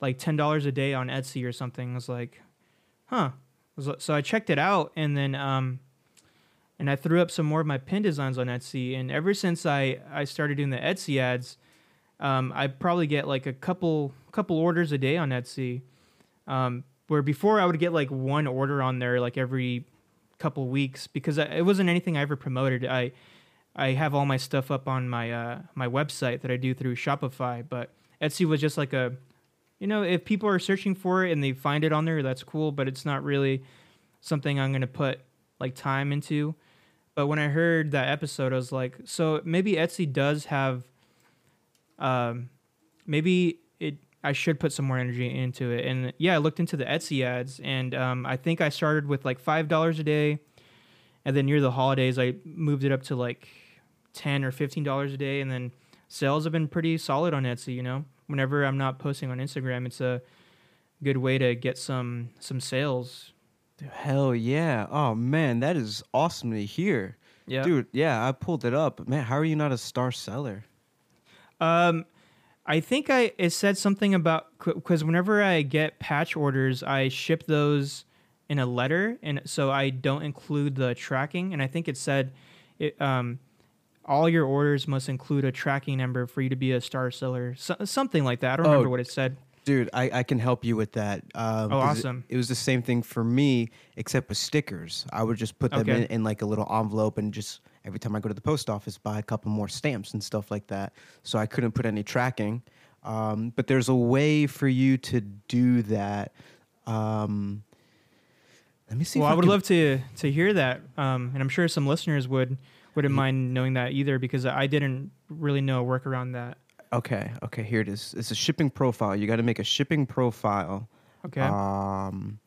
like ten dollars a day on Etsy or something. I was like, huh. So I checked it out, and then um, and I threw up some more of my pin designs on Etsy. And ever since I I started doing the Etsy ads, um, I probably get like a couple couple orders a day on Etsy. Um, where before I would get like one order on there like every couple weeks because I, it wasn't anything I ever promoted. I I have all my stuff up on my uh, my website that I do through Shopify, but Etsy was just like a you know, if people are searching for it and they find it on there, that's cool, but it's not really something I'm to put like time into. But when I heard that episode, I was like, so maybe Etsy does have, um, maybe. I should put some more energy into it. And yeah, I looked into the Etsy ads, and um, I think I started with like five dollars a day, and then near the holidays, I moved it up to like ten or fifteen dollars a day, and then sales have been pretty solid on Etsy. You know, whenever I'm not posting on Instagram, it's a good way to get some some sales Hell yeah. Oh man, that is awesome to hear. Yeah. Dude, yeah, I pulled it up. Man, how are you not a star seller? Um, I think I it said something about because whenever I get patch orders, I ship those in a letter, and so I don't include the tracking. And I think it said, it um, all your orders must include a tracking number for you to be a star seller, so, something like that. I don't Oh, remember what it said. Dude, I, I can help you with that. Um, Oh, awesome. It, it was the same thing for me, except with stickers. I would just put them Okay. in, in like a little envelope and just every time I go to the post office, buy a couple more stamps and stuff like that. So I couldn't put any tracking. Um, but there's a way for you to do that. Um, let me see. Well, if I would can- love to to hear that, um, and I'm sure some listeners would wouldn't mind knowing that either because I didn't really know a work around that. Okay, okay, here it is. It's a shipping profile. You got to make a shipping profile. Okay. Um,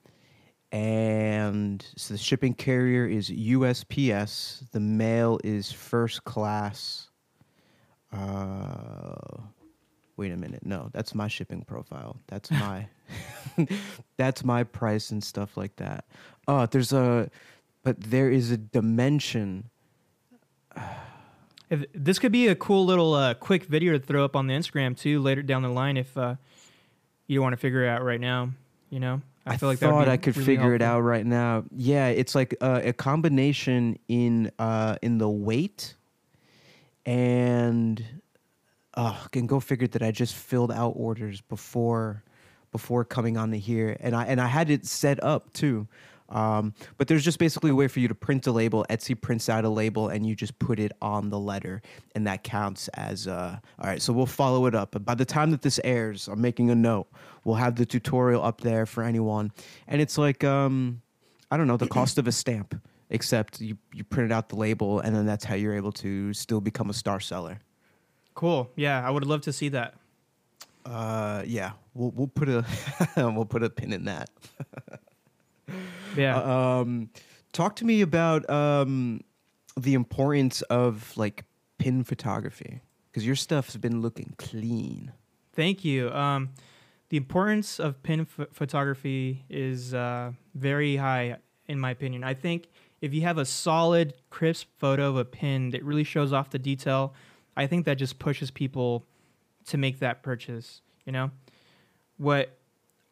and so the shipping carrier is USPS. The mail is first class. Uh, wait a minute. No, that's my shipping profile. That's my, that's my price and stuff like that. Oh, there's a, but there is a dimension. If, this could be a cool little uh, quick video to throw up on the Instagram too later down the line if uh, you want to figure it out right now. You know, I, feel like thought I could really figure it out right now. Yeah, it's like uh, a combination in uh, in the weight and uh, can go figure that I just filled out orders before before coming on to here, and I and I had it set up too. Um, but there's just basically a way for you to print a label. Etsy prints out a label, and you just put it on the letter, and that counts as. Uh, all right, so we'll follow it up. But by the time that this airs, I'm making a note. We'll have the tutorial up there for anyone, and it's like um, I don't know the cost of a stamp, except you you printed out the label, and then that's how you're able to still become a star seller. Cool. Yeah, I would love to see that. Uh, yeah, we'll we'll put a we'll put a pin in that. Yeah. Um, talk to me about um, the importance of like pin photography because your stuff's been looking clean. Thank you. Um, the importance of pin ph- photography is uh, very high, in my opinion. I think if you have a solid, crisp photo of a pin that really shows off the detail, I think that just pushes people to make that purchase. You know, what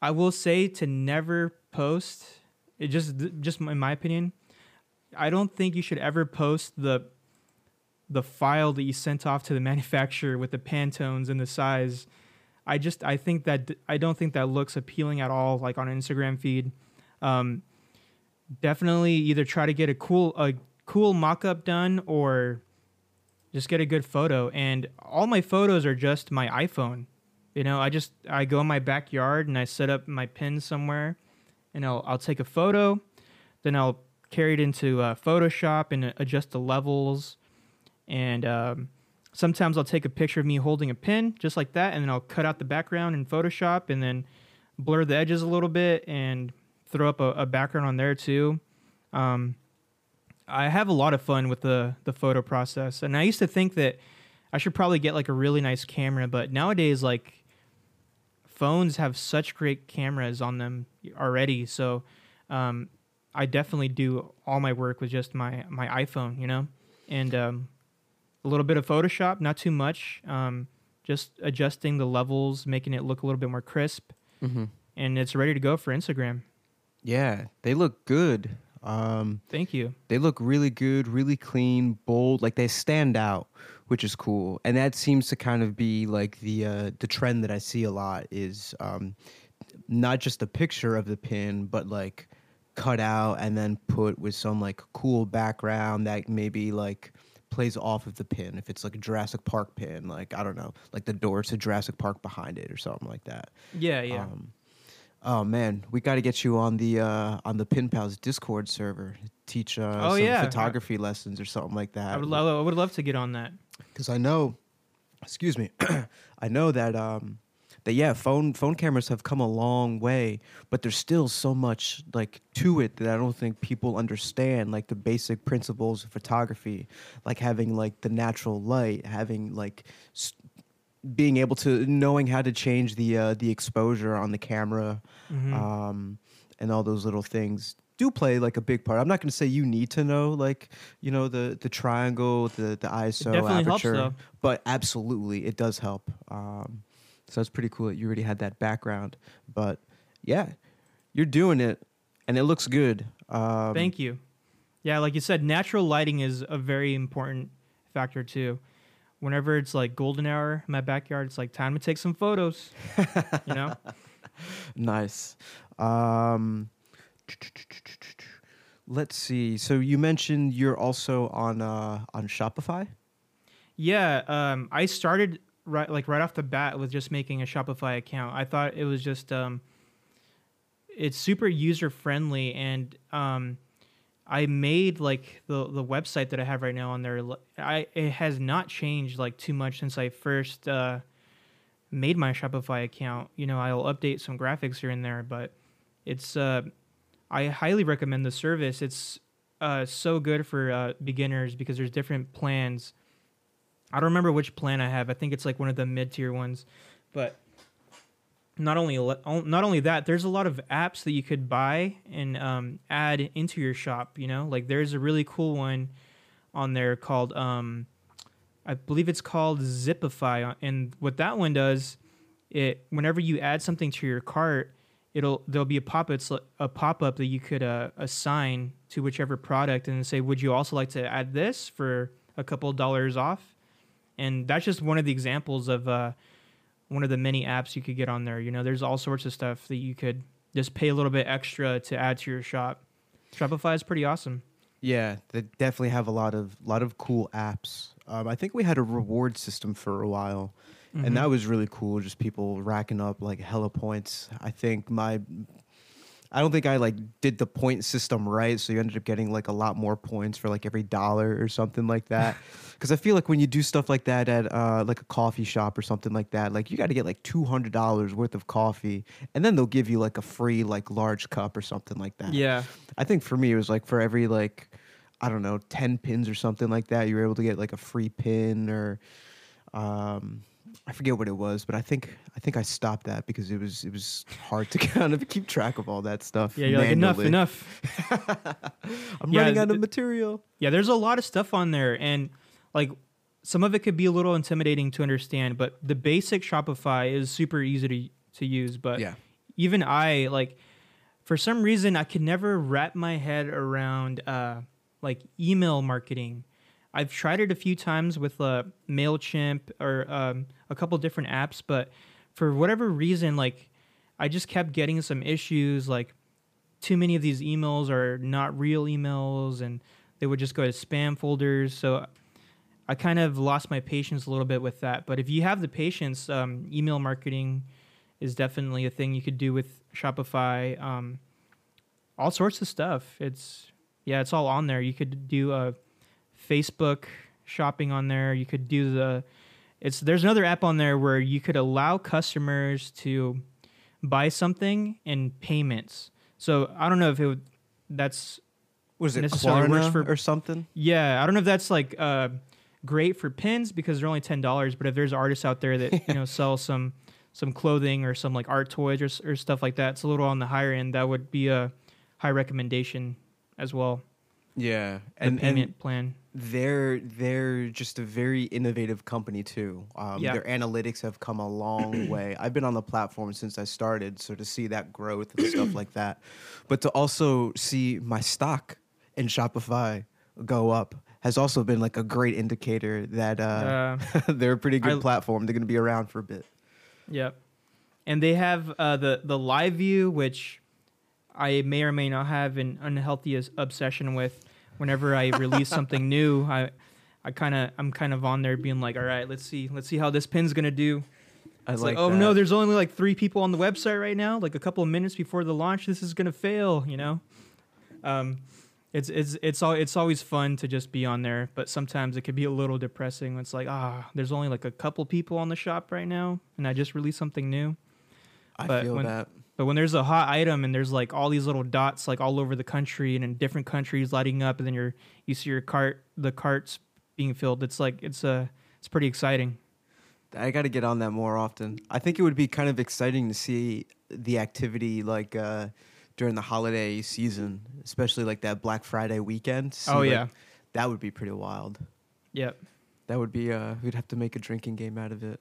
I will say to never post, it just just in my opinion, I don't think you should ever post the the file that you sent off to the manufacturer with the Pantones and the size. I just I think that I don't think that looks appealing at all. Like on an Instagram feed, um, definitely either try to get a cool a cool mock-up done or just get a good photo. And all my photos are just my iPhone. You know, I just I go in my backyard and I set up my pin somewhere, and I'll I'll take a photo, then I'll carry it into uh, Photoshop and adjust the levels, and um, sometimes I'll take a picture of me holding a pin just like that, and then I'll cut out the background in Photoshop and then blur the edges a little bit and throw up a, a background on there too. Um, I have a lot of fun with the the photo process, and I used to think that I should probably get like a really nice camera, but nowadays like phones have such great cameras on them already. So um, I definitely do all my work with just my my iPhone, you know, and um, a little bit of Photoshop, not too much. Um, just adjusting the levels, making it look a little bit more crisp, Mm-hmm. and it's ready to go for Instagram. Yeah, they look good. Um, Thank you. they look really good, really clean, bold. Like they stand out, which is cool. And that seems to kind of be like the uh, the trend that I see a lot is um, not just a picture of the pin, but like cut out and then put with some like cool background that maybe like plays off of the pin. If it's like a Jurassic Park pin, like I don't know, like the doors to Jurassic Park behind it or something like that. Yeah, yeah. Um, oh man, we got to get you on the uh, on the Pin Pals Discord server. Teach uh, Oh, some yeah. photography lessons or something like that. I would love. I would love to get on that. because I know, excuse me, I know that um, that yeah, phone phone cameras have come a long way, but there's still so much like to it that I don't think people understand, like the basic principles of photography, like having like the natural light, having like. S- being able to knowing how to change the uh, the exposure on the camera Mhm. um, and all those little things do play like a big part. I'm not going to say you need to know like you know the the triangle, the the ISO helps, aperture, though. but absolutely it does help. Um, so it's pretty cool that you already had that background. But yeah, you're doing it, and it looks good. Um, Thank you. Yeah, like you said, natural lighting is a very important factor too. Whenever it's like golden hour in my backyard, it's like time to take some photos. you know? Nice. Um, let's see. So you mentioned you're also on uh, on Shopify. Yeah, um, I started right like right off the bat with just making a Shopify account. I thought it was just um, it's super user friendly, and um, I made like the the website that I have right now on there. I it has not changed like too much since I first uh, made my Shopify account. You know, I'll update some graphics here and there, but it's uh, I highly recommend the service. It's uh, so good for uh, beginners because there's different plans. I don't remember which plan I have. I think it's like one of the mid tier ones, but not only not only that, there's a lot of apps that you could buy and um, add into your shop. You know, like there's a really cool one on there called um, I believe it's called Zipify, and what that one does, it whenever you add something to your cart, it'll there'll be a pop it's a pop up that you could uh, assign to whichever product and say, would you also like to add this for a couple dollars off? And that's just one of the examples of uh, one of the many apps you could get on there. You know, there's all sorts of stuff that you could just pay a little bit extra to add to your shop. Shopify is pretty awesome. Yeah, they definitely have a lot of lot of cool apps. Um, I think we had a reward system for a while, Mhm. and that was really cool. Just people racking up like hella points. I think my, I don't think I like did the point system right, so you ended up getting like a lot more points for like every dollar or something like that. Because I feel like when you do stuff like that at uh, like a coffee shop or something like that, like you got to get like two hundred dollars worth of coffee, and then they'll give you like a free like large cup or something like that. Yeah. I think for me it was like for every like I don't know ten pins or something like that, you were able to get like a free pin or um, I forget what it was, but I think I think I stopped that because it was it was hard to kind of keep track of all that stuff. Yeah, you're like enough, enough. I'm Yeah, running out of material. Yeah, there's a lot of stuff on there, and like some of it could be a little intimidating to understand, but the basic Shopify is super easy to to use. But Yeah. even I like for some reason I could never wrap my head around uh, like email marketing. I've tried it a few times with uh, Mailchimp or um, a couple different apps, but for whatever reason, like I just kept getting some issues. Like too many of these emails are not real emails, and they would just go to spam folders. So I kind of lost my patience a little bit with that. But if you have the patience, um, email marketing is definitely a thing you could do with Shopify. Um, all sorts of stuff. It's yeah, it's all on there. You could do a Facebook shopping on there. You could do the it's there's another app on there where you could allow customers to buy something in payments. So I don't know if it would, that's Was it necessarily works Klarna for- or something? yeah, I don't know if that's like uh, great for pins because they're only ten dollars. But if there's artists out there that you know sell some some clothing or some like art toys or, or stuff like that, it's a little on the higher end. That would be a high recommendation as well. Yeah, The and payment and plan. They're they're just a very innovative company too. Um, Yeah. Their analytics have come a long way. I've been on the platform since I started, so to see that growth and stuff like that, but to also see my stock in Shopify go up has also been like a great indicator that uh, Uh, they're a pretty good I- platform. They're going to be around for a bit. Yep. And they have uh, the the live view, which I may or may not have an unhealthy obsession with. Whenever I release something new, I I kind of I'm kind of on there being like, all right, let's see let's see how this pin's gonna do. I It's like. like, oh no, there's only like three people on the website right now. Like a couple of minutes before the launch, this is gonna fail. You know, um, it's it's it's all it's always fun to just be on there, but sometimes it can be a little depressing. It's like ah, there's only like a couple people on the shop right now, and I just released something new. I but feel when- that. But when there's a hot item and there's like all these little dots like all over the country and in different countries lighting up, and then you're you see your cart the carts being filled, it's like it's uh, it's pretty exciting. I got to get on that more often. I think it would be kind of exciting to see the activity like uh, during the holiday season, especially like that Black Friday weekend. See, Oh like, yeah, that would be pretty wild. yep. That would be. Uh, we'd have to make a drinking game out of it.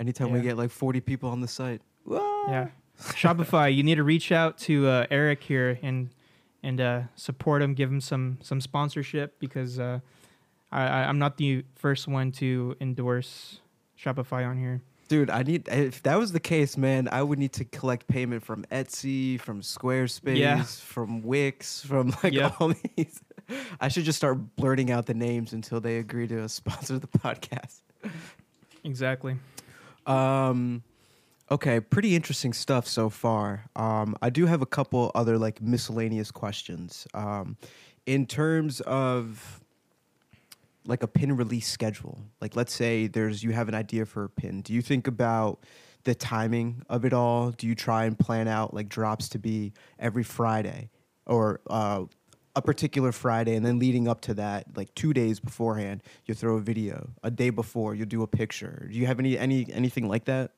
Anytime we get like forty people on the site. Yeah. Shopify, you need to reach out to uh, Eric here and and uh, support him, give him some some sponsorship because uh, I, I, I'm not the first one to endorse Shopify on here. Dude, I need. If that was the case, man, I would need to collect payment from Etsy, from Squarespace, Yeah. from Wix, from like Yep. all these. I should just start blurting out the names until they agree to sponsor the podcast. Exactly. Um, okay, pretty interesting stuff so far. Um, I do have a couple other like miscellaneous questions. Um, in terms of like a pin release schedule, like let's say there's you have an idea for a pin. Do you think about the timing of it all? Do you try and plan out like drops to be every Friday or uh, a particular Friday, and then leading up to that, like two days beforehand, you throw a video. A day before, you'll do a picture. Do you have any any anything like that?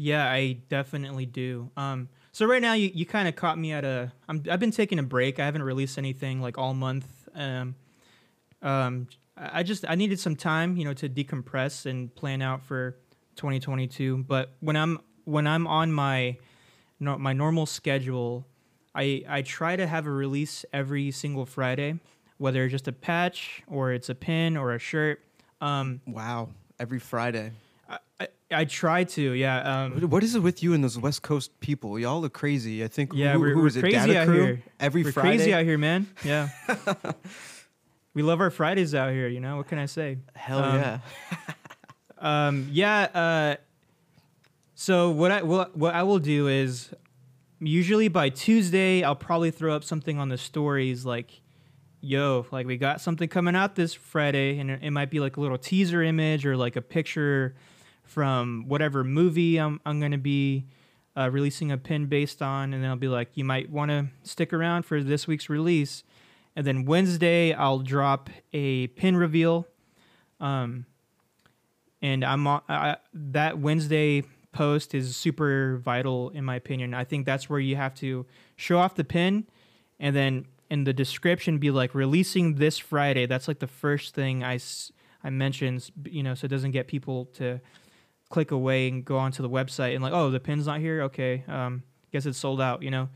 Yeah, I definitely do. Um, so right now you, you kind of caught me at a. I'm, I've been taking a break. I haven't released anything like all month. Um, um, I just I needed some time, you know, to decompress and plan out for 2022. But when I'm when I'm on my no, my normal schedule, I I try to have a release every single Friday, whether it's just a patch or it's a pin or a shirt. Um, Wow, every Friday. I, I, I try to, yeah. Um, What is it with you and those West Coast people? Y'all are crazy. I think. Yeah, who, we're, who we're is it? crazy Data out Crew? here. Every we're Friday. crazy out here, man. Yeah. we love our Fridays out here. You know what can I say? Hell Um, yeah. Um, yeah. Uh, so what I what, what I will do is usually by Tuesday I'll probably throw up something on the stories like, "Yo, like we got something coming out this Friday," and it, it might be like a little teaser image or like a picture from whatever movie I'm I'm gonna be uh, releasing a pin based on, and then I'll be like, "You might want to stick around for this week's release." And then Wednesday I'll drop a pin reveal. Um, and I'm on, I, that Wednesday post is super vital in my opinion. I think that's where you have to show off the pin, and then in the description be like releasing this Friday. That's like the first thing I, I mentions, you know, so it doesn't get people to click away and go onto the website and like, oh, the pin's not here. Okay, um, guess it's sold out. You know,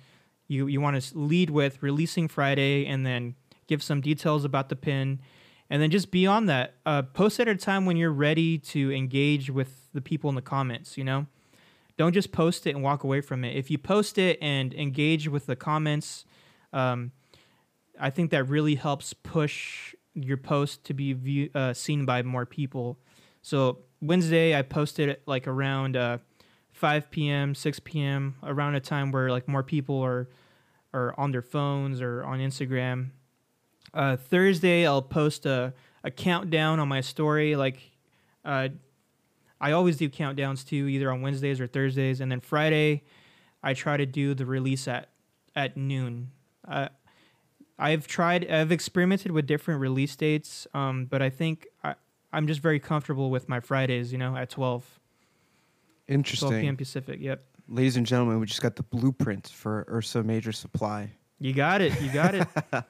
you you want to lead with releasing Friday and then give some details about the pin and then just beyond that uh, post at a time when you're ready to engage with the people in the comments you know don't just post it and walk away from it if you post it and engage with the comments um, i think that really helps push your post to be view, uh, seen by more people. So Wednesday, I posted it like around uh, 5 p.m., 6 p.m., around a time where like more people are are on their phones or on Instagram. Uh, Thursday, I'll post a, a countdown on my story. Like, uh, I always do countdowns too, either on Wednesdays or Thursdays. And then Friday, I try to do the release at at noon. Uh, I've tried, I've experimented with different release dates, um, but I think I'm just very comfortable with my Fridays. You know, at 12, Interesting. 12 Interesting. p.m. Pacific. Yep, Ladies and gentlemen, we just got the blueprint for Ursa Major Supply. you got it. You got it.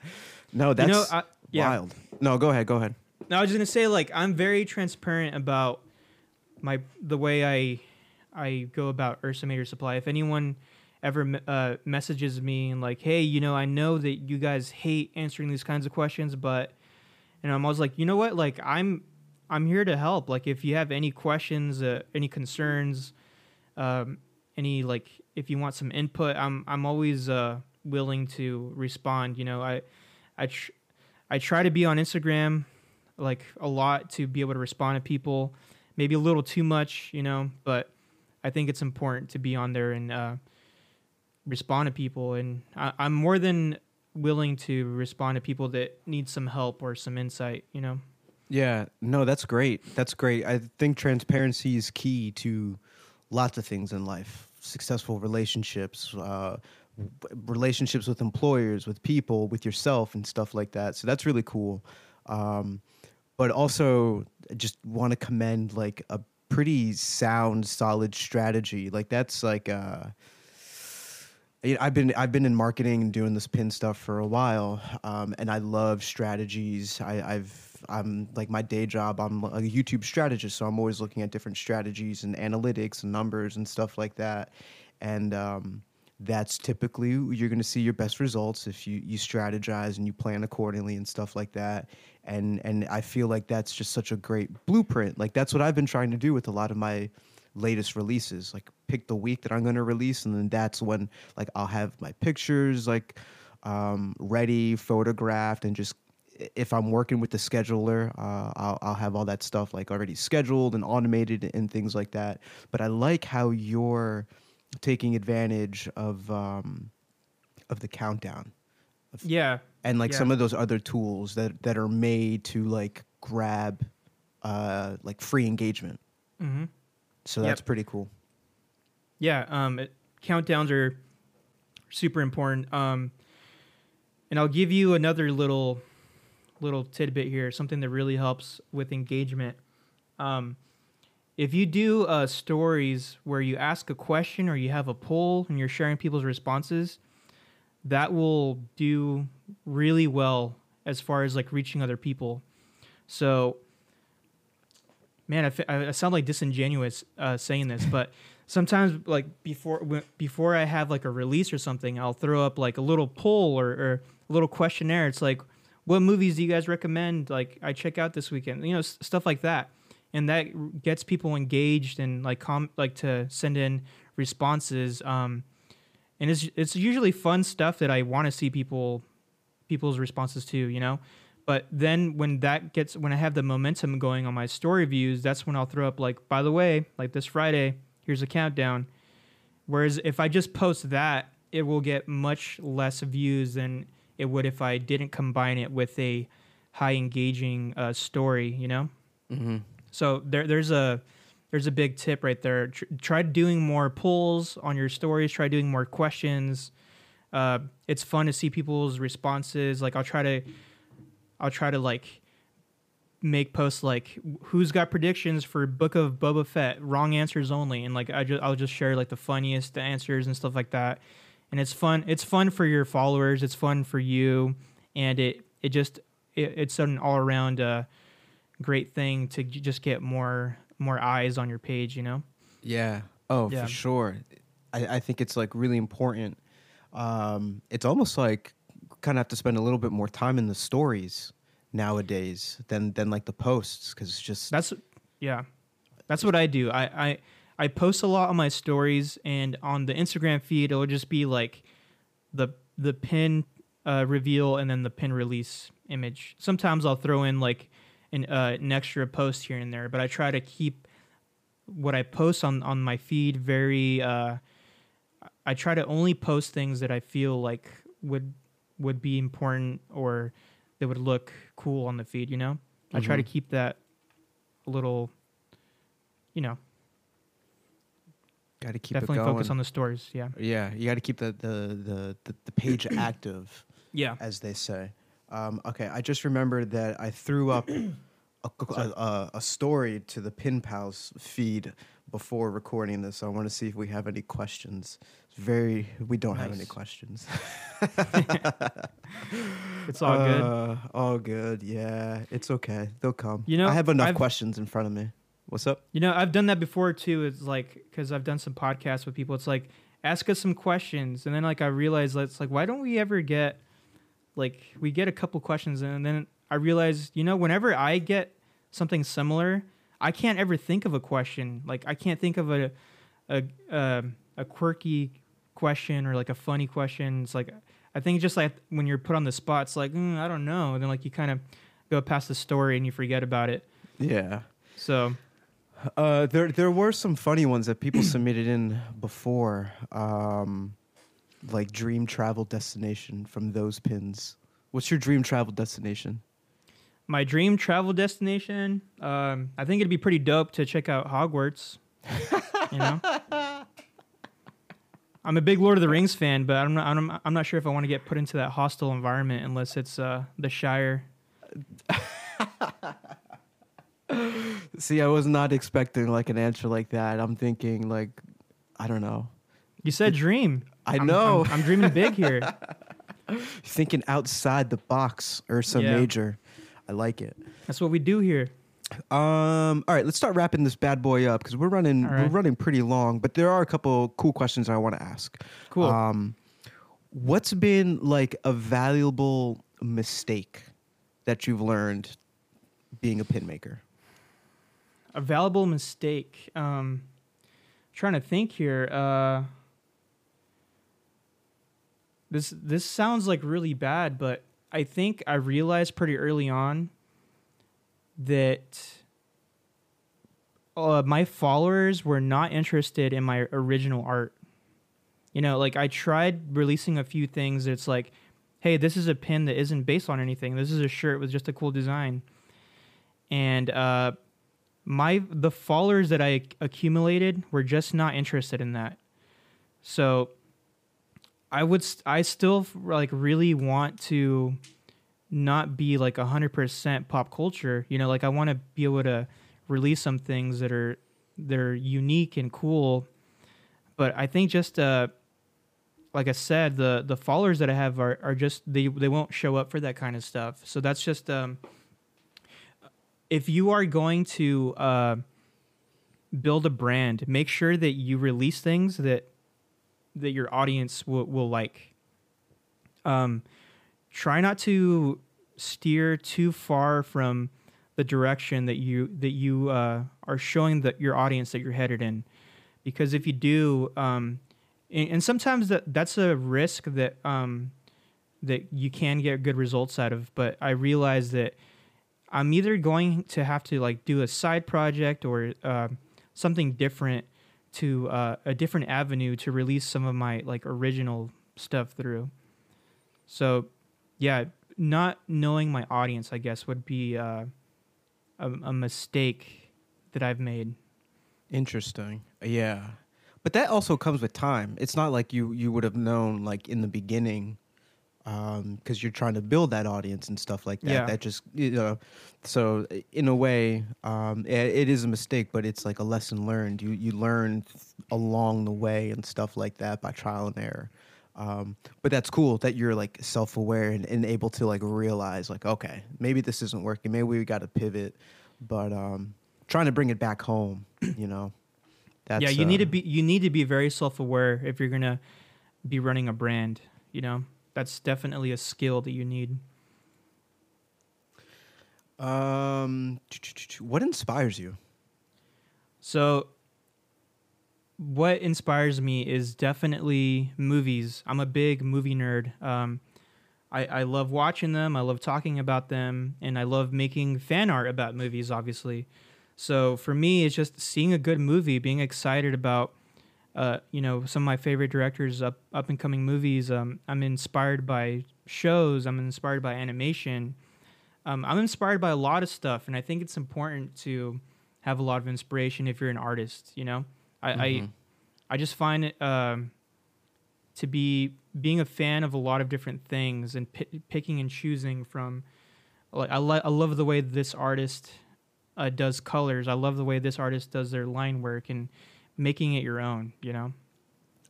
No, that's you know, I, yeah. wild. No, go ahead. Go ahead. No, I was just gonna say like I'm very transparent about my the way I I go about Ursa Major Supply. If anyone ever uh, messages me and like, hey, you know, I know that you guys hate answering these kinds of questions, but and I'm always like, you know what, like I'm I'm here to help. Like if you have any questions, uh, any concerns, um, any like if you want some input, I'm I'm always uh, willing to respond. You know, I I tr- I try to be on Instagram like a lot to be able to respond to people. Maybe a little too much, you know, but I think it's important to be on there and uh, respond to people. And I, I'm more than willing to respond to people that need some help or some insight, you know. Yeah, no, that's great. That's great. I think transparency is key to lots of things in life. Successful relationships, uh, relationships with employers, with people, with yourself, and stuff like that. So that's really cool. Um, but also, just want to commend like a pretty sound, solid strategy. Like that's like. Uh, I've been I've been in marketing and doing this pin stuff for a while, um, and I love strategies. I, I've I'm like my day job. I'm a YouTube strategist, so I'm always looking at different strategies and analytics and numbers and stuff like that. And um, that's typically you're going to see your best results if you you strategize and you plan accordingly and stuff like that. And and I feel like that's just such a great blueprint. Like that's what I've been trying to do with a lot of my latest releases like pick the week that i'm going to release and then that's when like i'll have my pictures like um, ready photographed and just if i'm working with the scheduler uh, I'll, I'll have all that stuff like already scheduled and automated and things like that but i like how you're taking advantage of um, of the countdown Yeah. and like Yeah. some of those other tools that that are made to like grab uh like free engagement Mm-hmm. so Yep. that's pretty cool Yeah, um, it, countdowns are super important. Um, and I'll give you another little little tidbit here, something that really helps with engagement. Um, if you do uh, stories where you ask a question or you have a poll and you're sharing people's responses, that will do really well as far as like reaching other people. So, man, I, I I sound like disingenuous uh, saying this, but sometimes like before before I have like a release or something, I'll throw up like a little poll or, or a little questionnaire. It's like, what movies do you guys recommend? Like I check out this weekend, you know, s- stuff like that, and that gets people engaged and like com like to send in responses. Um, and it's it's usually fun stuff that I want to see people people's responses to, you know. But then when that gets when I have the momentum going on my story views, that's when I'll throw up like, by the way, like this Friday, here's a countdown. Whereas if I just post that, it will get much less views than it would if I didn't combine it with a high engaging uh, story, you know. mm-hmm. So there, there's a there's a big tip right there. Tr- try doing more polls on your stories. Try doing more questions. Uh, it's fun to see people's responses. Like I'll try to, I'll try to like make posts like who's got predictions for Book of Boba Fett, wrong answers only, and like I just I'll just share like the funniest answers and stuff like that. And it's fun. It's fun for your followers. It's fun for you, and it it just it, it's an all around uh, great thing to just get more more eyes on your page. You know. Yeah. Oh, Yeah. for sure. I, I think it's like really important. Um, it's almost like kind of have to spend a little bit more time in the stories nowadays than than like the posts because it's just That's yeah. That's what I do. I, I I post a lot on my stories and on the Instagram feed it'll just be like the the pin uh, reveal and then the pin release image. Sometimes I'll throw in like an, uh, an extra post here and there, but I try to keep what I post on on my feed very. Uh, I try to only post things that I feel like would would be important or that would look cool on the feed. You know, I try to Mhm. keep that a little. You know, Got to keep definitely focus on the stories. Yeah. yeah, you got to keep the the the the, page active. Yeah. as they say. Um, okay, I just remembered that I threw up a, a, a, story to the Pin Pals feed before recording this. So I want to see if we have any questions. It's very, we don't have any questions. It's all good. Uh, all good. Yeah, it's okay. They'll come. You know, I have enough I've- questions in front of me. What's up? You know, I've done that before too. It's like because I've done some podcasts with people. It's like ask us some questions, and then like I realized it's like why don't we ever get like we get a couple questions, and then I realized you know whenever I get something similar, I can't ever think of a question. Like I can't think of a a um a quirky question or like a funny question. It's like I think just like when you're put on the spot, it's like mm, I don't know. And then like you kind of go past the story and you forget about it. Yeah. So Uh, there there were some funny ones that people submitted in before, um, like dream travel destination from those pins. What's your dream travel destination? my dream travel destination um, i think it'd be pretty dope to check out hogwarts you know i'm a big lord of the rings fan but i'm not i'm, I'm not sure if i want to get put into that hostile environment unless it's uh, the shire See, I was not expecting like an answer like that. I'm thinking like, I don't know. you said dream I I'm- know. I'm, I'm dreaming big here thinking outside the box, Ursa Yeah. Major. I like it. that's what we do here Um, all right, let's start wrapping this bad boy up because we're running All we're running pretty long, but there are a couple cool questions I want to ask. cool Um, what's been like a valuable mistake that you've learned being a pin maker? A valuable mistake. Um trying to think here uh this this sounds like really bad but i think i realized pretty early on that uh, my followers were not interested in my original art. You know like i tried releasing a few things. It's like hey this is a pin that isn't based on anything. This is a shirt with just a cool design. And uh my the followers that I accumulated were just not interested in that. So I would st- I still like really want to not be like 100% pop culture. You know, like I want to be able to release some things that are that are unique and cool. But I think just uh like I said, the the followers that I have are, are just they they won't show up for that kind of stuff. So that's just um if you are going to uh, build a brand, make sure that you release things that that your audience will, will like. Um, try not to steer too far from the direction that you that you uh, are showing that your audience that you're headed in, because if you do, um, and, and sometimes that that's a risk that um, that you can get good results out of. But I realize that I'm either going to have to like do a side project or uh, something different to uh, a different avenue to release some of my like original stuff through. So, yeah, not knowing my audience, I guess, would be uh, a, a mistake that I've made. Interesting. Yeah. But that also comes with time. It's not like you you would have known like in the beginning um because you're trying to build that audience and stuff like that. Yeah. That just you know so in a way um it, it is a mistake but it's like a lesson learned. You you learn along the way and stuff like that by trial and error. Um, but that's cool that you're like self-aware and, and able to like realize like okay maybe this isn't working maybe we got to pivot but um trying to bring it back home you know that's yeah, you need to uh, be you need to be very self-aware if you're gonna be running a brand. You know, that's definitely a skill that you need. um what inspires you So, what inspires me is definitely movies. I'm a big movie nerd. Um, I, I love watching them. I love talking about them, and I love making fan art about movies. Obviously, so for me, it's just seeing a good movie, being excited about, uh, you know, some of my favorite directors up up and coming movies. Um, I'm inspired by shows. I'm inspired by animation. Um, I'm inspired by a lot of stuff, and I think it's important to have a lot of inspiration if you're an artist. You know, I Mhm. I, I just find it um, to be being a fan of a lot of different things and pi- picking and choosing from. Like I, lo- I love the way this artist uh, does colors. I love the way this artist does their line work and making it your own. You know.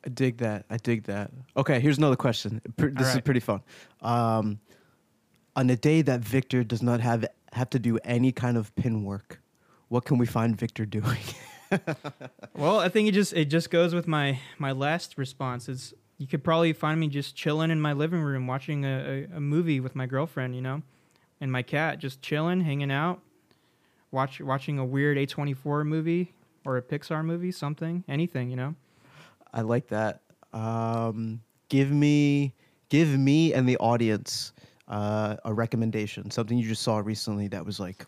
I dig that. I dig that. Okay, here's another question. This is pretty fun. Um, on a day that Victor does not have have to do any kind of pin work, what can we find Victor doing? Well, I think it just it just goes with my my last response. Is you could probably find me just chilling in my living room watching a, a, a movie with my girlfriend, you know, and my cat, just chilling, hanging out, watch watching a weird A twenty four movie or a Pixar movie, something, anything, you know. I like that. Um, give me, give me and the audience uh, a recommendation. Something you just saw recently that was like,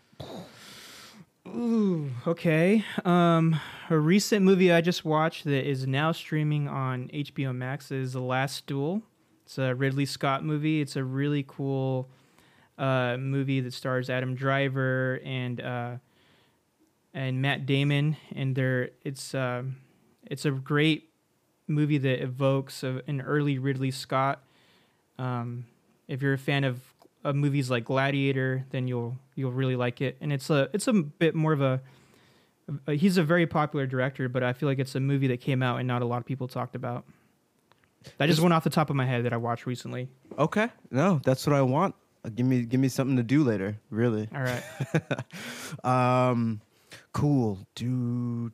Ooh, okay. Um, a recent movie I just watched that is now streaming on HBO Max is The Last Duel. It's a Ridley Scott movie. It's a really cool uh, movie that stars Adam Driver and uh, and Matt Damon, and they're it's um it's a great movie that evokes a, an early Ridley Scott. Um, if you're a fan of uh, movies like Gladiator, then you'll you'll really like it. And it's a it's a bit more of a, a he's a very popular director, but I feel like it's a movie that came out and not a lot of people talked about. That just went off the top of my head that I watched recently. okay, no, that's what I want. Uh, give me, give me something to do later. Really. All right. um, cool. Do,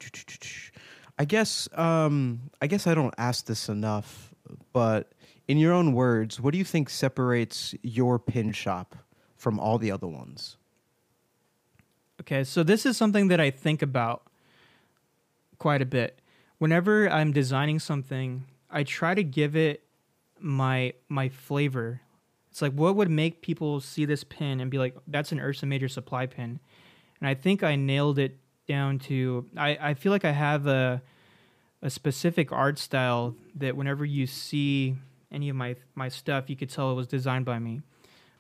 I guess. Um, I guess I don't ask this enough, but in your own words, what do you think separates your pin shop from all the other ones? Okay, so this is something that I think about quite a bit. Whenever I'm designing something, I try to give it my my flavor. It's like what would make people see this pin and be like, "That's an Ursa Major supply pin," and I think I nailed it down to. I I feel like I have a a specific art style that whenever you see any of my my stuff, you could tell it was designed by me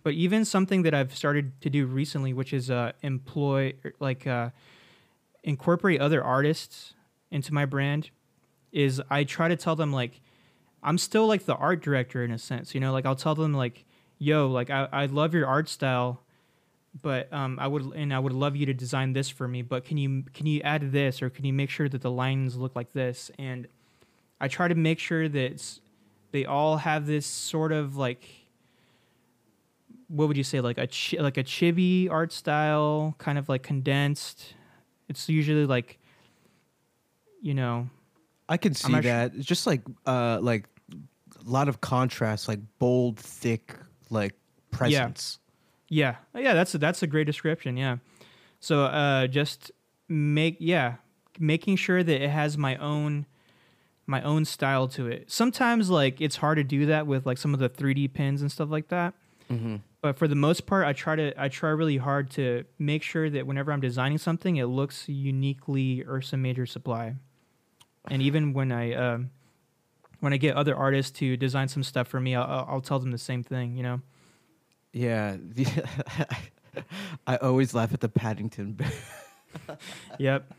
but even something that I've started to do recently, which is uh, employ like uh, incorporate other artists into my brand, is I try to tell them like I'm still like the art director in a sense, you know, like I'll tell them like, yo, like I, I love your art style, but um I would and I would love you to design this for me, but can you can you add this or can you make sure that the lines look like this? And I try to make sure that they all have this sort of like what would you say like a chi- like a chibi art style kind of like condensed it's usually like you know I can see that. It's just like uh like a lot of contrast, like bold, thick, like presence. yeah yeah. Yeah, that's a, that's a great description yeah. So uh just make yeah making sure that it has my own my own style to it. Sometimes like it's hard to do that with like some of the 3d pins and stuff like that. Mm-hmm. but for the most part i try to i try really hard to make sure that whenever i'm designing something it looks uniquely ursa major supply. And even when i um, when i get other artists to design some stuff for me i'll, I'll- I'll tell them the same thing you know Yeah. The, I always laugh at the Paddington. yep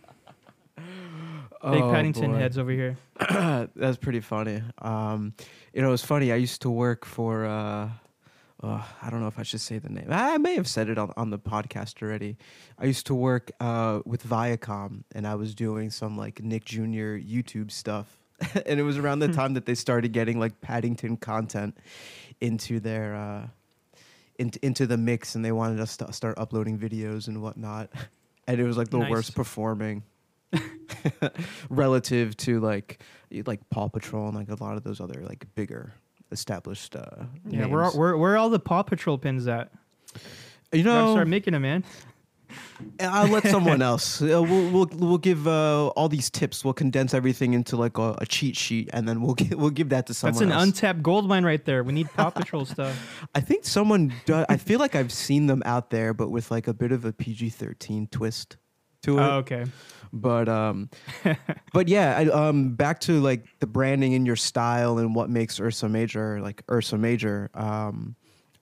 big Oh, paddington boy. heads over here That's pretty funny. Um, you know, it's funny. I used to work for. Uh, uh, I don't know if I should say the name. I may have said it on, on the podcast already. I used to work uh, with Viacom, and I was doing some like Nick Jr. YouTube stuff. and it was around the time that they started getting like Paddington content into their uh, into into the mix, and they wanted us to start uploading videos and whatnot. And it was like the Nice. worst performing relative to like like Paw Patrol and like a lot of those other like bigger established uh yeah where, all- names. where, where are all the paw patrol pins at you gotta know start making them man I'll let someone else. Uh, we'll we'll we'll give uh, all these tips. We'll condense everything into like a, a cheat sheet, and then we'll give, we'll give that to someone. Else. That's an else. untapped gold mine right there. We need Paw Patrol stuff. I think someone. Does, I feel like I've seen them out there, but with like a bit of a PG thirteen twist to it. Oh, okay. But um, but yeah, I, um, back to like the branding and your style and what makes Ursa Major like Ursa Major. Um,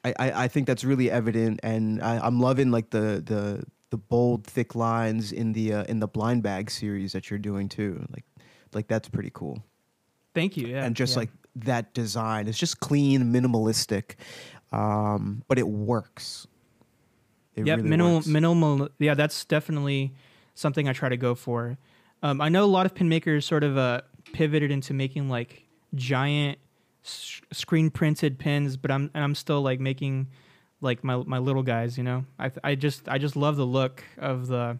I, I, I think that's really evident, and I, I'm loving like the the the bold, thick lines in the uh, in the blind bag series that you're doing too. Like like that's pretty cool, Thank you. Yeah. and just yeah. like that design, it's just clean, minimalistic, um, but it works. It yep, really minimal, works. minimal. Yeah, that's definitely something I try to go for. Um, I know a lot of pin makers sort of uh, pivoted into making like giant s- screen printed pins, but I'm and I'm still like making like my my little guys. You know, I I just I just love the look of the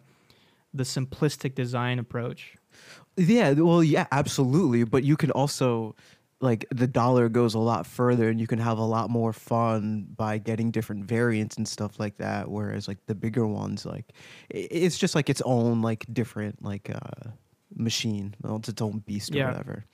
the simplistic design approach. Yeah, well, yeah, absolutely. But you can also like the dollar goes a lot further, and you can have a lot more fun by getting different variants and stuff like that. Whereas like the bigger ones, like it's just like its own like different like uh machine. Well, it's its own beast or Yeah. whatever.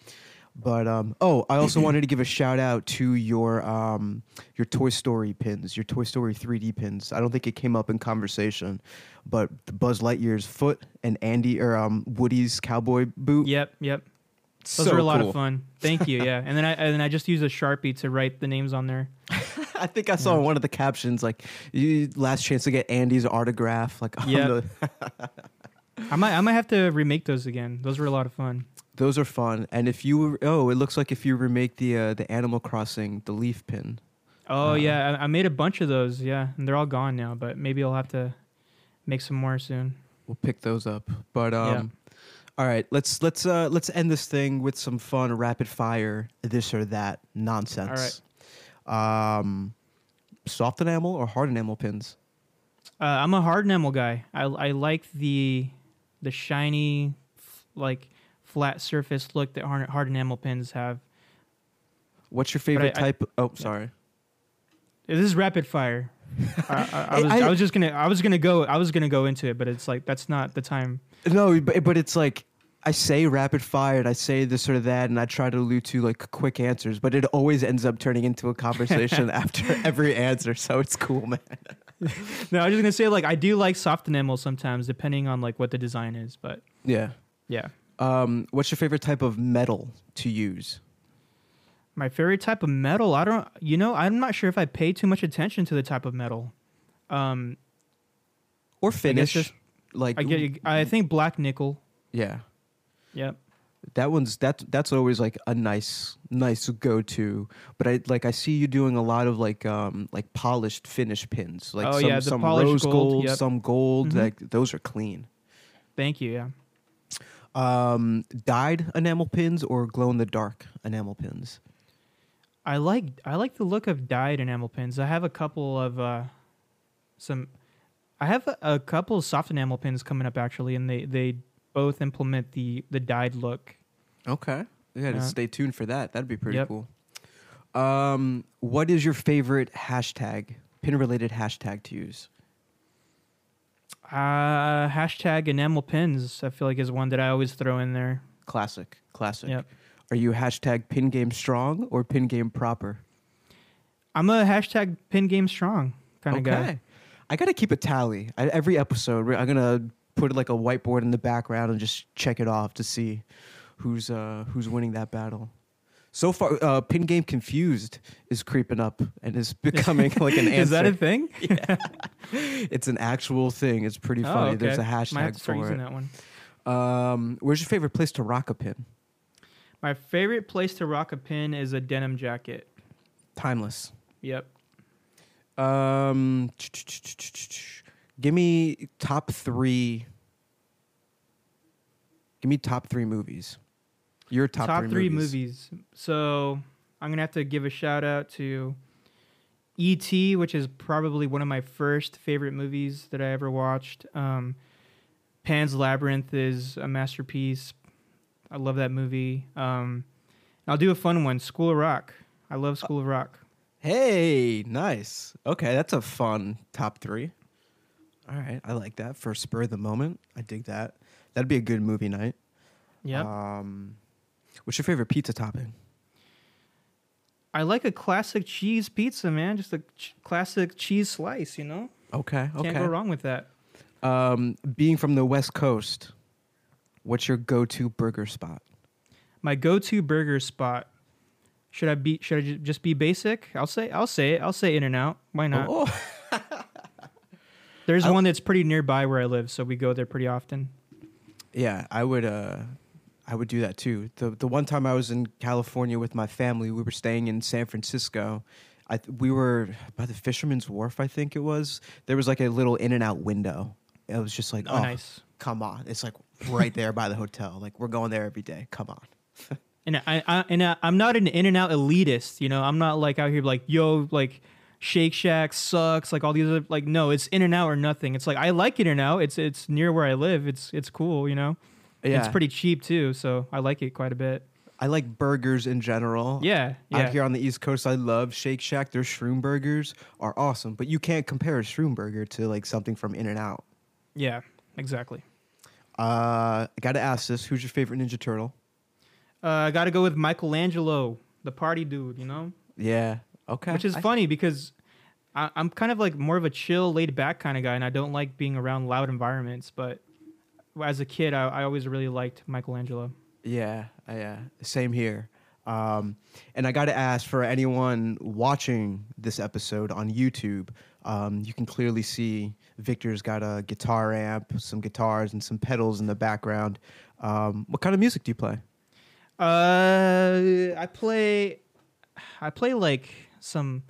But um, oh, I also wanted to give a shout out to your um, your Toy Story pins, your Toy Story 3D pins. I don't think it came up in conversation, but the Buzz Lightyear's foot and Andy or um, Woody's cowboy boot. Yep, yep. Those so are a lot cool. of fun. Thank you. Yeah, and then I and then I just use a sharpie to write the names on there. I think I saw Yeah. one of the captions like you, last chance to get Andy's autograph. Like the, I might I might have to remake those again. Those were a lot of fun. those are fun. And if you were, oh, it looks like if you remake the uh, the Animal Crossing the leaf pin. Oh Uh, yeah, I, I made a bunch of those. Yeah, and they're all gone now. But maybe I'll have to make some more soon. We'll pick those up. But Yeah. um all right, let's let's uh let's end this thing with some fun rapid fire this or that nonsense. All right. Um soft enamel or hard enamel pins? Uh, I'm a hard enamel guy. I I like the the shiny, f- like flat surface look that hard, hard enamel pins have. What's your favorite I- type? oh, sorry. This is rapid fire. I, I, I, was, I- I was just gonna I was gonna go I was gonna go into it, but it's like that's not the time. No, but, but it's like I say rapid fire and I say this or that and I try to allude to like quick answers, but it always ends up turning into a conversation after every answer. So it's cool, man. No, I was just gonna say like I do like soft enamel sometimes, depending on like what the design is. But Yeah. yeah, Um, what's your favorite type of metal to use? my favorite type of metal. I don't. You know, I'm not sure if I pay too much attention to the type of metal. Um, Or finish? just- like I get. I think black nickel. yeah. Yep. That one's that that's always like a nice nice go to. But I like I see you doing a lot of like um like polished finish pins. Like Oh, some, yeah, the some polished rose gold, gold, yep. some gold. Mhm. Like those are clean. Thank you. Yeah. Um dyed enamel pins or glow in the dark enamel pins? I like I like the look of dyed enamel pins. I have a couple of uh, some. I have a, a couple of soft enamel pins coming up actually, and they they both implement the the dyed look. Okay. Yeah, Yeah. stay tuned for that. That'd be pretty Yep. cool. Um, what is your favorite hashtag, pin related hashtag to use? Uh, hashtag enamel pins. I feel like is one that I always throw in there. Classic. Classic. Yep. Are you hashtag pin game strong or pin game proper? I'm a hashtag pin game strong kind of guy. Okay. I gotta keep a tally. I, every episode, I'm gonna put like a whiteboard in the background and just check it off to see who's uh who's winning that battle. So far, uh, pin game confused is creeping up and is becoming like an answer. is that a thing? yeah. it's an actual thing. It's pretty Oh, funny. There's a okay. Might have hashtag to start for using it. that one. Um, where's your favorite place to rock a pin? My favorite place to rock a pin is a denim jacket. Timeless. Yep. Um, give me top three. Give me top three movies. Your top, top, three, movies. movies. So I'm gonna have to give a shout out to E.T., which is probably one of my first favorite movies that I ever watched. Um, Pan's Labyrinth is a masterpiece. I love that movie. Um, I'll do a fun one. School of Rock. I love School of Rock. Hey, nice. Okay, that's a fun top three. All right, I like that for spur of the moment. I dig that. That'd be a good movie night. Yeah. Um, what's your favorite pizza topping? I like a classic cheese pizza, man. Just a ch- classic cheese slice, you know? Okay, okay. Can't go wrong with that. Um, being from the West Coast, what's your go-to burger spot? My go-to burger spot. Should I be should I just be basic? I'll say I'll say it. I'll say In and Out. Why not? Oh, There's I- one that's pretty nearby where I live, so we go there pretty often. yeah, I would. Uh, I would do that too. The the one time I was in California with my family, we were staying in San Francisco. I we were by the Fisherman's Wharf, I think it was. There was like a little In and Out window. It was just like, Oh, oh, nice. come on! It's like right there by the hotel. Like we're going there every day. Come on. And I, I and I, I'm not an In and Out elitist, you know. I'm not like out here like yo like Shake Shack sucks like all these other like no, it's In and Out or nothing. It's like I like In and Out. It's it's near where I live. It's it's cool, you know. Yeah, It's pretty cheap too, so I like it quite a bit. I like burgers in general. Yeah, yeah. Out here on the East Coast, I love Shake Shack. Their shroom burgers are awesome, but you can't compare a shroom burger to like something from In and Out. Yeah, exactly. Uh, I got to ask this: Who's your favorite Ninja Turtle? Uh, I got to go with Michelangelo, the party dude, you know, Yeah. Okay. which is I- funny because I, I'm kind of like more of a chill, laid back kind of guy, and I don't like being around loud environments. But as a kid, I, I always really liked Michelangelo. Yeah. Yeah. Same here. Um, and I got to ask for anyone watching this episode on YouTube. Um, you can clearly see Victor's got a guitar amp, some guitars, and some pedals in the background. Um, what kind of music do you play? Uh, I play, I play like some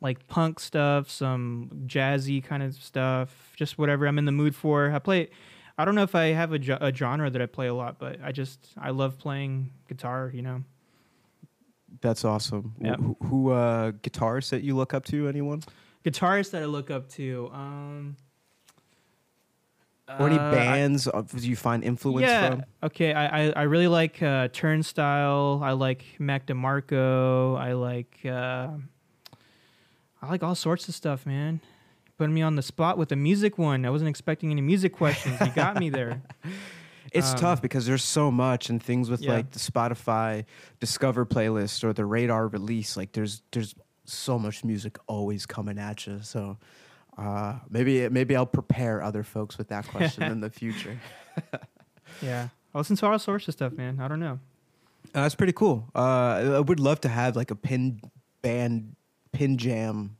like punk stuff, some jazzy kind of stuff, just whatever I'm in the mood for. I play. I don't know if I have a, ge- a genre that I play a lot, but I just I love playing guitar. You know. That's awesome. Yeah. Who, who uh, guitarists that you look up to? Anyone? guitarists that I look up to. Um, Or any uh, bands uh, do you find influence yeah. from? Okay. I, I, I really like uh, Turnstile. I like Mac DeMarco. I like uh, I like all sorts of stuff, man. Putting me on the spot with a music one. I wasn't expecting any music questions. You got me there. It's Um, tough because there's so much and things with Yeah. like the Spotify Discover playlist or the Radar release. Like there's there's so much music always coming at you. So uh, maybe maybe I'll prepare other folks with that question in the future. Yeah. I listen to all sorts of stuff, man. I don't know. Uh, that's pretty cool. Uh, I would love to have like a pin band pin jam,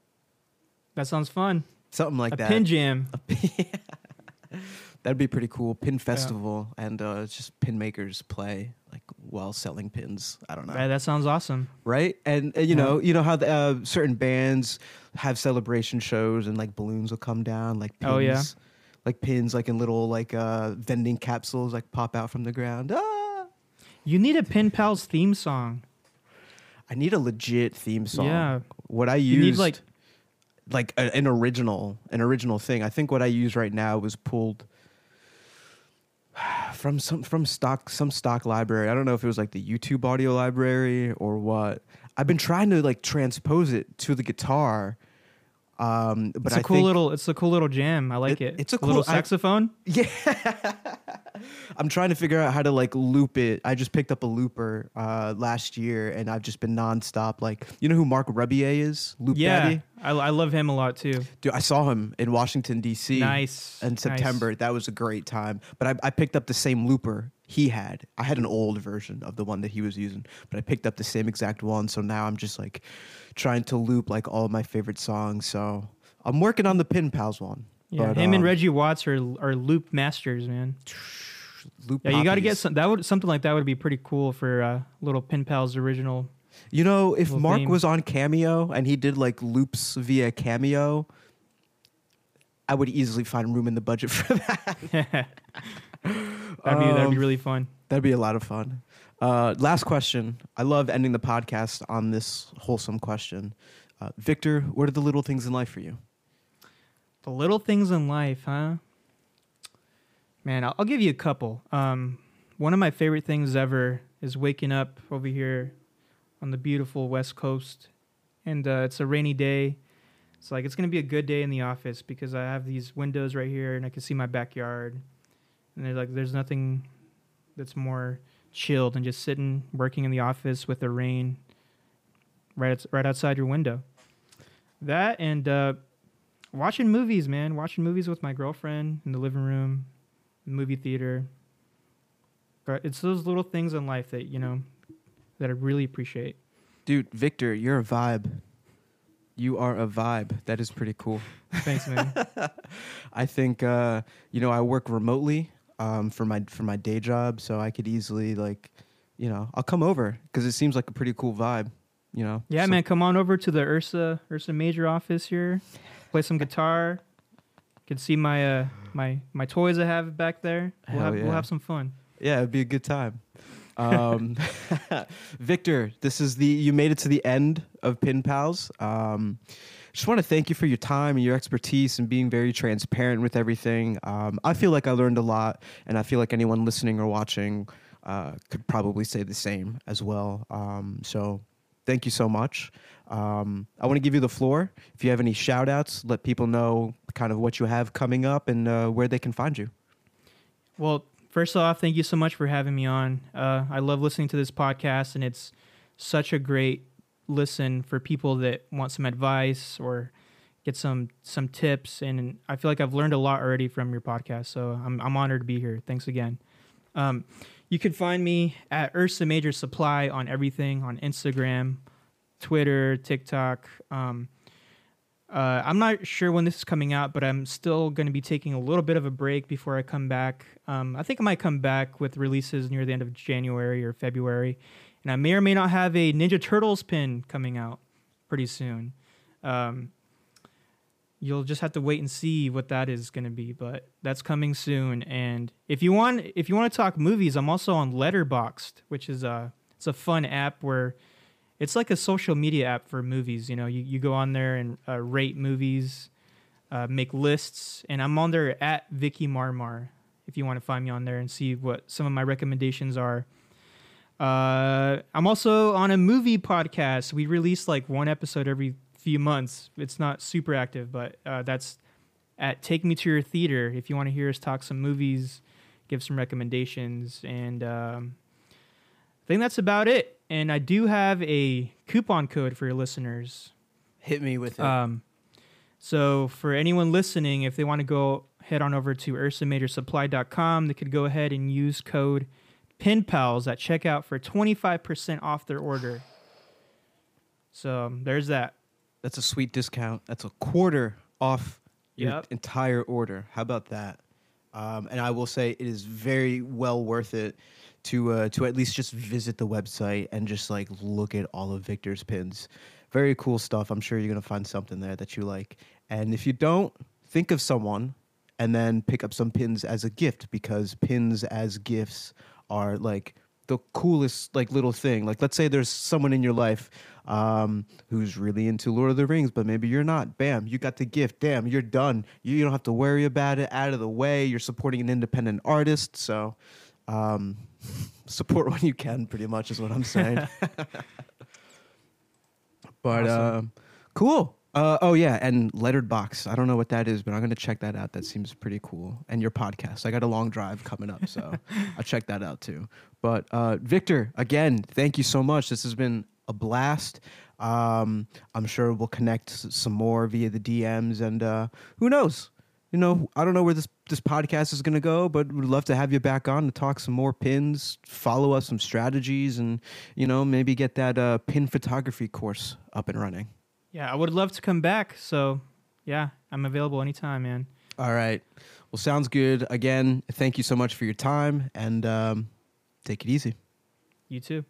That sounds fun. Something like a that. pin jam. That'd be pretty cool. Pin festival and uh, just pin makers play like while selling pins. I don't know. Yeah, that sounds awesome. right? And, uh, you Yeah. know, you know how the, uh, certain bands have celebration shows and like balloons will come down, like pins, Oh, yeah. like pins, like in little like uh, vending capsules, like pop out from the ground. Ah! You need a Pin Pals theme song. I need a legit theme song. Yeah. What I You use, need like like a, an original, an original thing. I think what I use right now was pulled from some from stock some stock library. I don't know if it was like the YouTube audio library or what. I've been trying to like transpose it to the guitar. Um, but it's I a cool think, little it's a cool little jam. I like It- it. it's a little cool- I- saxophone. Yeah. I'm trying to figure out how to like loop it. I just picked up a looper uh, last year and I've just been nonstop. Like, you know who Marc Rebillet is? Loop yeah, Daddy? I, I love him a lot too. Dude, I saw him in Washington, D.C. Nice. in nice. September. That was a great time. But I, I picked up the same looper he had. I had an old version of the one that he was using, but I picked up the same exact one. So now I'm just like trying to loop like all of my favorite songs. So I'm working on the Pin Pals one. Yeah, But, him and um, Reggie Watts are are loop masters, man. Loop Yeah, you got to get some. That would something like that would be pretty cool for uh, little Pin Pals original. You know, if Marc theme. was on Cameo and he did like loops via Cameo, I would easily find room in the budget for that. that'd be that'd be Um, really fun. That'd be a lot of fun. Uh, last question. I love ending the podcast on this wholesome question. Uh, Victor, what are the little things in life for you? The little things in life, huh? Man, I'll, I'll give you a couple. Um, one of my favorite things ever is waking up over here on the beautiful West Coast, and uh, it's a rainy day, It's like it's gonna be a good day in the office because I have these windows right here and I can see my backyard. And there's like there's nothing that's more chill than just sitting working in the office with the rain right right outside your window. That and uh, watching movies, man. Watching movies with my girlfriend in the living room, movie theater. But it's those little things in life that you know that I really appreciate. Dude, Victor, you're a vibe. You are a vibe. That is pretty cool. Thanks, man. I think uh, you know I work remotely um, for my for my day job, so I could easily like, you know, I'll come over because it seems like a pretty cool vibe. You know. Yeah, So- man, come on over to the Ursa Ursa Major office here. Play some guitar. You can see my uh my my toys I have back there. We'll Hell have we'll have some fun. Yeah, it'd be a good time. Um, Victor, this is the you made it to the end of Pin Pals. Um, just want to thank you for your time and your expertise and being very transparent with everything. Um, I feel like I learned a lot, and I feel like anyone listening or watching uh, could probably say the same as well. Um, so, thank you so much. Um, I want to give you the floor. If you have any shout outs, let people know kind of what you have coming up and uh, where they can find you. Well, first off, thank you so much for having me on. Uh, I love listening to this podcast, and it's such a great listen for people that want some advice or get some some tips. And I feel like I've learned a lot already from your podcast, so I'm I'm honored to be here. Thanks again. Um, you can find me at Ursa Major Supply on everything on Instagram, Twitter, TikTok. Um, uh, I'm not sure when this is coming out, but I'm still going to be taking a little bit of a break before I come back. Um, I think I might come back with releases near the end of January or February, and I may or may not have a Ninja Turtles pin coming out pretty soon. Um, you'll just have to wait and see what that is going to be, but that's coming soon. And if you want, if you want to talk movies, I'm also on Letterboxd which is a it's a fun app where it's like a social media app for movies. You know, you, you go on there and uh, rate movies, uh, make lists, and I'm on there at Vicky Marmar. If you want to find me on there and see what some of my recommendations are. Uh, I'm also on a movie podcast. We release like one episode every few months. It's not super active, but uh, that's at Take Me to Your Theater. If you want to hear us talk some movies, give some recommendations, and um, I think that's about it. And I do have a coupon code for your listeners. Hit me with it. Um, so for anyone listening, if they want to go head on over to ursamajorsupply.com, they could go ahead and use code PINPALS at checkout for 25% off their order. So um, there's that. That's a sweet discount. That's a quarter off your Yep. entire order. How about that? Um, and I will say it is very well worth it to uh, to at least just visit the website and just like look at all of Victor's pins. Very cool stuff. I'm sure you're gonna find something there that you like. And if you don't, think of someone and then pick up some pins as a gift because pins as gifts are like the coolest like little thing. Like let's say there's someone in your life um, who's really into Lord of the Rings, but maybe you're not. Bam, you got the gift. Damn, you're done. You, you don't have to worry about it. Out of the way. You're supporting an independent artist, so um, support when you can. Pretty much is what I'm saying. but Awesome. um, cool. Uh, oh yeah, and lettered box. I don't know what that is, but I'm gonna check that out. That seems pretty cool. And your podcast. I got a long drive coming up, so I'll check that out too. But uh, Victor, again, thank you so much. This has been a blast. Um, I'm sure we'll connect s- some more via the DMs, and uh, who knows? You know, I don't know where this this podcast is gonna go, but we'd love to have you back on to talk some more pins, follow us some strategies, and you know, maybe get that uh, pin photography course up and running. Yeah, I would love to come back. So yeah, I'm available anytime, man. All right. Well, sounds good. Again, thank you so much for your time, and um, take it easy. You too.